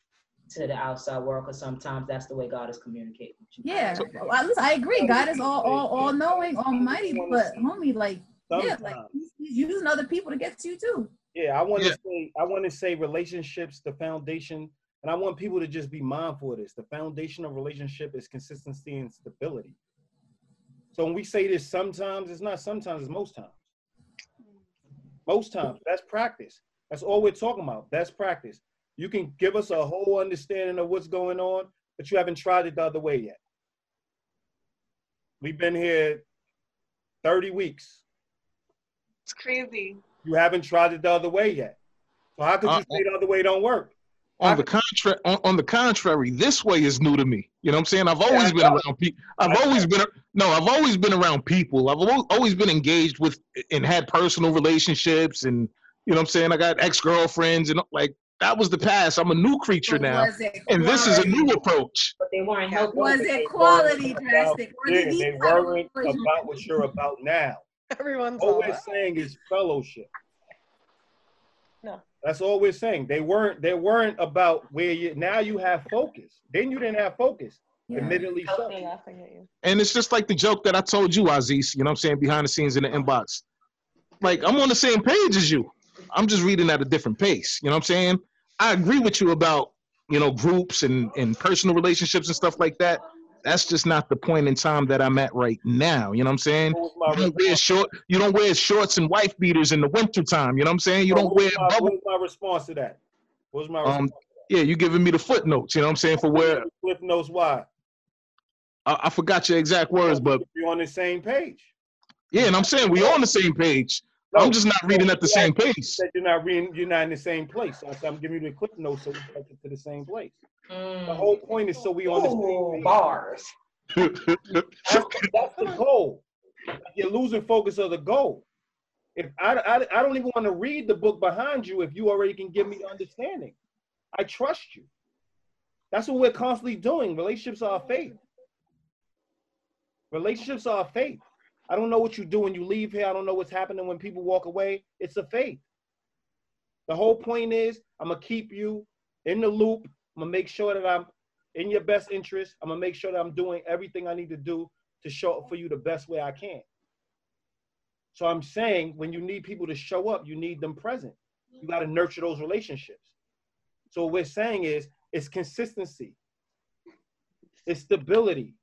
to the outside world because sometimes that's the way God is communicating with you. Yeah, well, listen, I agree. God is all all all knowing, almighty, but homie, like yeah, like he's using other people to get to you too. Yeah, I want to say I want to say relationships, the foundation and I want people to just be mindful of this. The foundation of relationship is consistency and stability. So when we say this sometimes, it's not sometimes, it's most times. Most times, that's practice. That's all we're talking about. That's practice. You can give us a whole understanding of what's going on, but you haven't tried it the other way yet. We've been here 30 weeks. It's crazy. You haven't tried it the other way yet. So how could you uh, say the other way don't work? on the contrary, on, on, the contrary, this way is new to me. You know what I'm saying? I've always yeah, been around people. I've always been no, I've always been around people. I've always been engaged with and had personal relationships, and you know what I'm saying. I got ex girlfriends, and like that was the past. I'm a new creature now, and this is a new approach. But they weren't helping. Was it quality Drastic? Yeah, they weren't about what you're about now. Everyone's all we're saying is fellowship. No. That's all we're saying. They weren't. They weren't about where you. Now you have focus. Then you didn't have focus. Yeah. Admittedly so. And it's just like the joke that I told you, Aziz. You know what I'm saying? Behind the scenes in the inbox. Like I'm on the same page as you. I'm just reading at a different pace. You know what I'm saying? I agree with you about you know groups and and personal relationships and stuff like that. that's just not the point in time that I'm at right now. You know what I'm saying? You don't wear short. You don't wear shorts and wife beaters in the winter time. You know what I'm saying? You don't wear. My, bubble. What's my response to that? What's my um, yeah, you giving me the footnotes. You know what I'm saying for where footnotes? Why? I, I forgot your exact words, but you're on the same page. Yeah, and I'm saying we're on the same page. No, I'm just not reading at the same pace. That You're not reading. You're not in the same place. So I'm giving you the quick notes so we get to the same place. Mm. The whole point is so we on the same page. Bars. that's, that's, the goal. You're losing focus of the goal. If I, I, I don't even want to read the book behind you if you already can give me understanding. I trust you. That's what we're constantly doing. Relationships are faith. Relationships are faith. I don't know what you do when you leave here. I don't know what's happening when people walk away. It's a faith. The whole point is I'm gonna keep you in the loop. I'm gonna make sure that I'm in your best interest. I'm gonna make sure that I'm doing everything I need to do to show up for you the best way I can. So I'm saying when you need people to show up, you need them present. You got to nurture those relationships. So what we're saying is it's consistency, it's stability.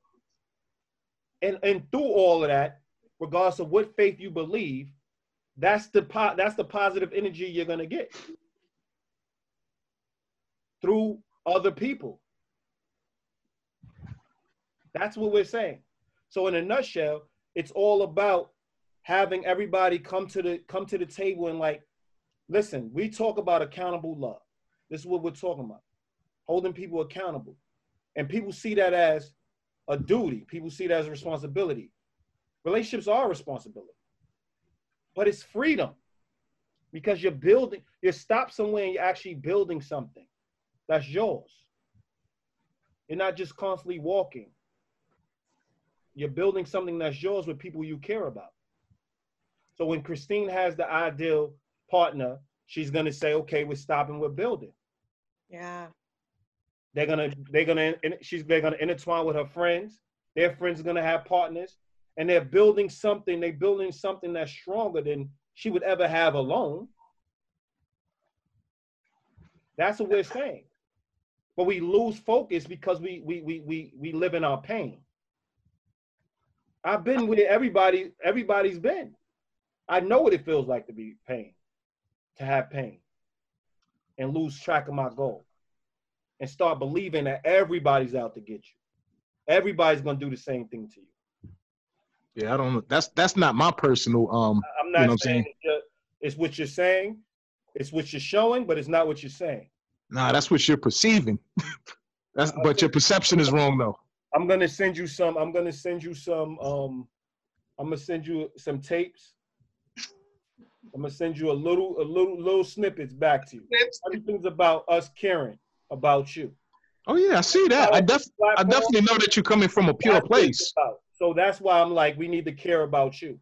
And and through all of that, regardless of what faith you believe, that's the po- that's the positive energy you're gonna get through other people. That's what we're saying. So in a nutshell, it's all about having everybody come to the come to the table and like, listen, we talk about accountable love. This is what we're talking about. Holding people accountable. And people see that as a duty. People see that as a responsibility. Relationships are a responsibility. But it's freedom. Because you're building, you stop somewhere and you're actually building something that's yours. You're not just constantly walking. You're building something that's yours with people you care about. So when Christine has the ideal partner, she's gonna say, okay, we're stopping, we're building. Yeah. They're gonna they're gonna she's they're gonna intertwine with her friends. Their friends are gonna have partners, and they're building something. They're building something that's stronger than she would ever have alone. That's what we're saying. But we lose focus because we we we we we live in our pain. I've been with everybody. Everybody's been. I know what it feels like to be pain, to have pain and lose track of my goal and start believing that everybody's out to get you. Everybody's gonna do the same thing to you. Yeah, I don't know. That's that's not my personal um I'm not you know saying, saying? it's what you're saying, it's what you're showing, but it's not what you're saying. Nah, that's what you're perceiving. that's but your perception is wrong though. I'm gonna send you some, I'm gonna send you some um I'm gonna send you some tapes I'm gonna send you a little, a little, little snippets back to you. Everything's about us caring about you. Oh yeah, I see that. I, def- I definitely know that you're coming from a pure place. So that's why I'm like, we need to care about you.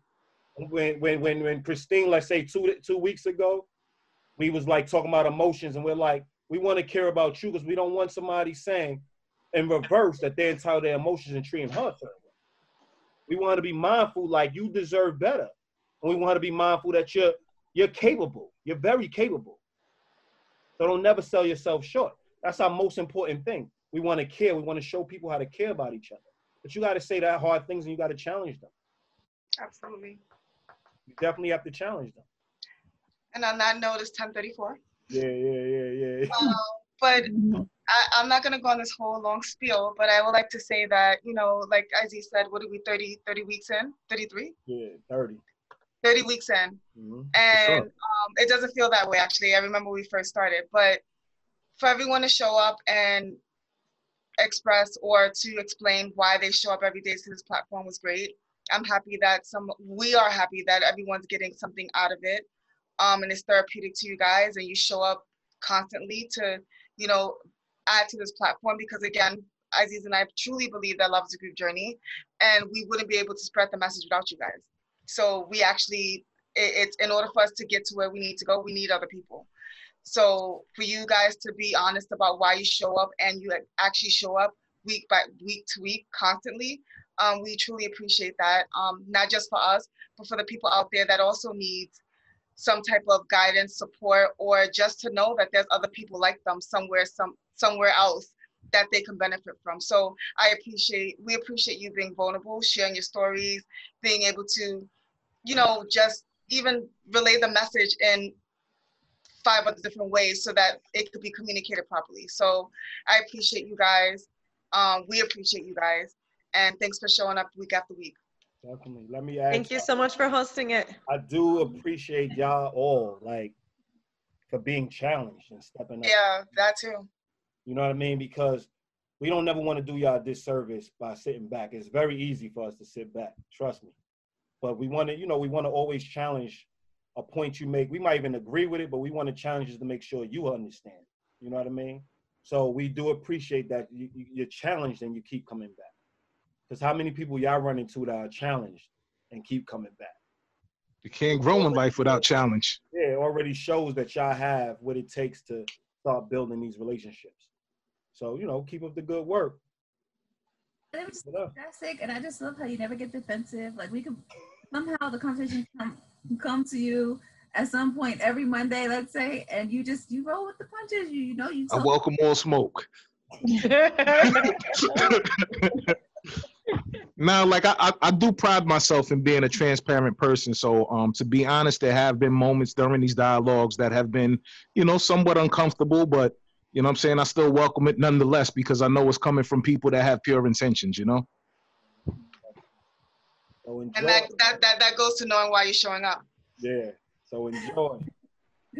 When when when when Christine, let's say two two weeks ago, we was like talking about emotions, and we're like, we want to care about you because we don't want somebody saying in reverse that they're entitled to their emotions and treating her. We want to be mindful, like you deserve better. And we want to be mindful that you're you're capable. You're very capable. So don't never sell yourself short. That's our most important thing. We want to care. We want to show people how to care about each other. But you got to say that hard things and you got to challenge them. Absolutely. You definitely have to challenge them. And on that note, it's 1034. Yeah, yeah, yeah, yeah. Uh, but I, am not going to go on this whole long spiel, but I would like to say that, you know, like as he said, what are we, 30, 30 weeks in? 33? Yeah, 30. 30 weeks in. Mm-hmm. And um, it doesn't feel that way, actually. I remember we first started. But for everyone to show up and express or to explain why they show up every day to this platform was great. I'm happy that some, we are happy that everyone's getting something out of it. Um, and it's therapeutic to you guys and you show up constantly to, you know, add to this platform because again, Aziz and I truly believe that love is a group journey and we wouldn't be able to spread the message without you guys. So we actually, it, it's in order for us to get to where we need to go, we need other people. So for you guys to be honest about why you show up and you actually show up week by week to week constantly, um, we truly appreciate that. Um, not just for us, but for the people out there that also need some type of guidance, support, or just to know that there's other people like them somewhere, some somewhere else that they can benefit from. So I appreciate we appreciate you being vulnerable, sharing your stories, being able to, you know, just even relay the message in five other different ways so that it could be communicated properly. So I appreciate you guys. Um, we appreciate you guys. And thanks for showing up week after week. Definitely. Let me ask. Thank you so much for hosting it. I do appreciate y'all all, like, for being challenged and stepping up. Yeah, that too. You know what I mean? Because we don't never want to do y'all a disservice by sitting back. It's very easy for us to sit back. Trust me. But we want to, you know, we want to always challenge a point you make. We might even agree with it, but we want to challenge you to make sure you understand. You know what I mean? So we do appreciate that you, you're challenged and you keep coming back. Because how many people y'all run into that are challenged and keep coming back? You can't grow in life without challenge. Yeah, it already shows that y'all have what it takes to start building these relationships. So, you know, keep up the good work. It was fantastic, and I just love how you never get defensive. Like we can somehow the conversation come come to you at some point every Monday, let's say, and you just you roll with the punches. You, you know you. I welcome all smoke. now, like I, I, I, do pride myself in being a transparent person. So, um, to be honest, there have been moments during these dialogues that have been, you know, somewhat uncomfortable, but you know, I'm saying I still welcome it nonetheless because I know it's coming from people that have pure intentions. You know. So enjoy. And that, that that that goes to knowing why you're showing up. Yeah. So enjoy.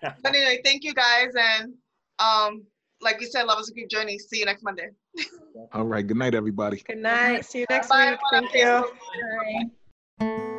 but anyway, thank you guys, and um, like we said, love is a good journey. See you next Monday. All right. Good night, everybody. Good night. See you next Bye. week. Thank you. Bye.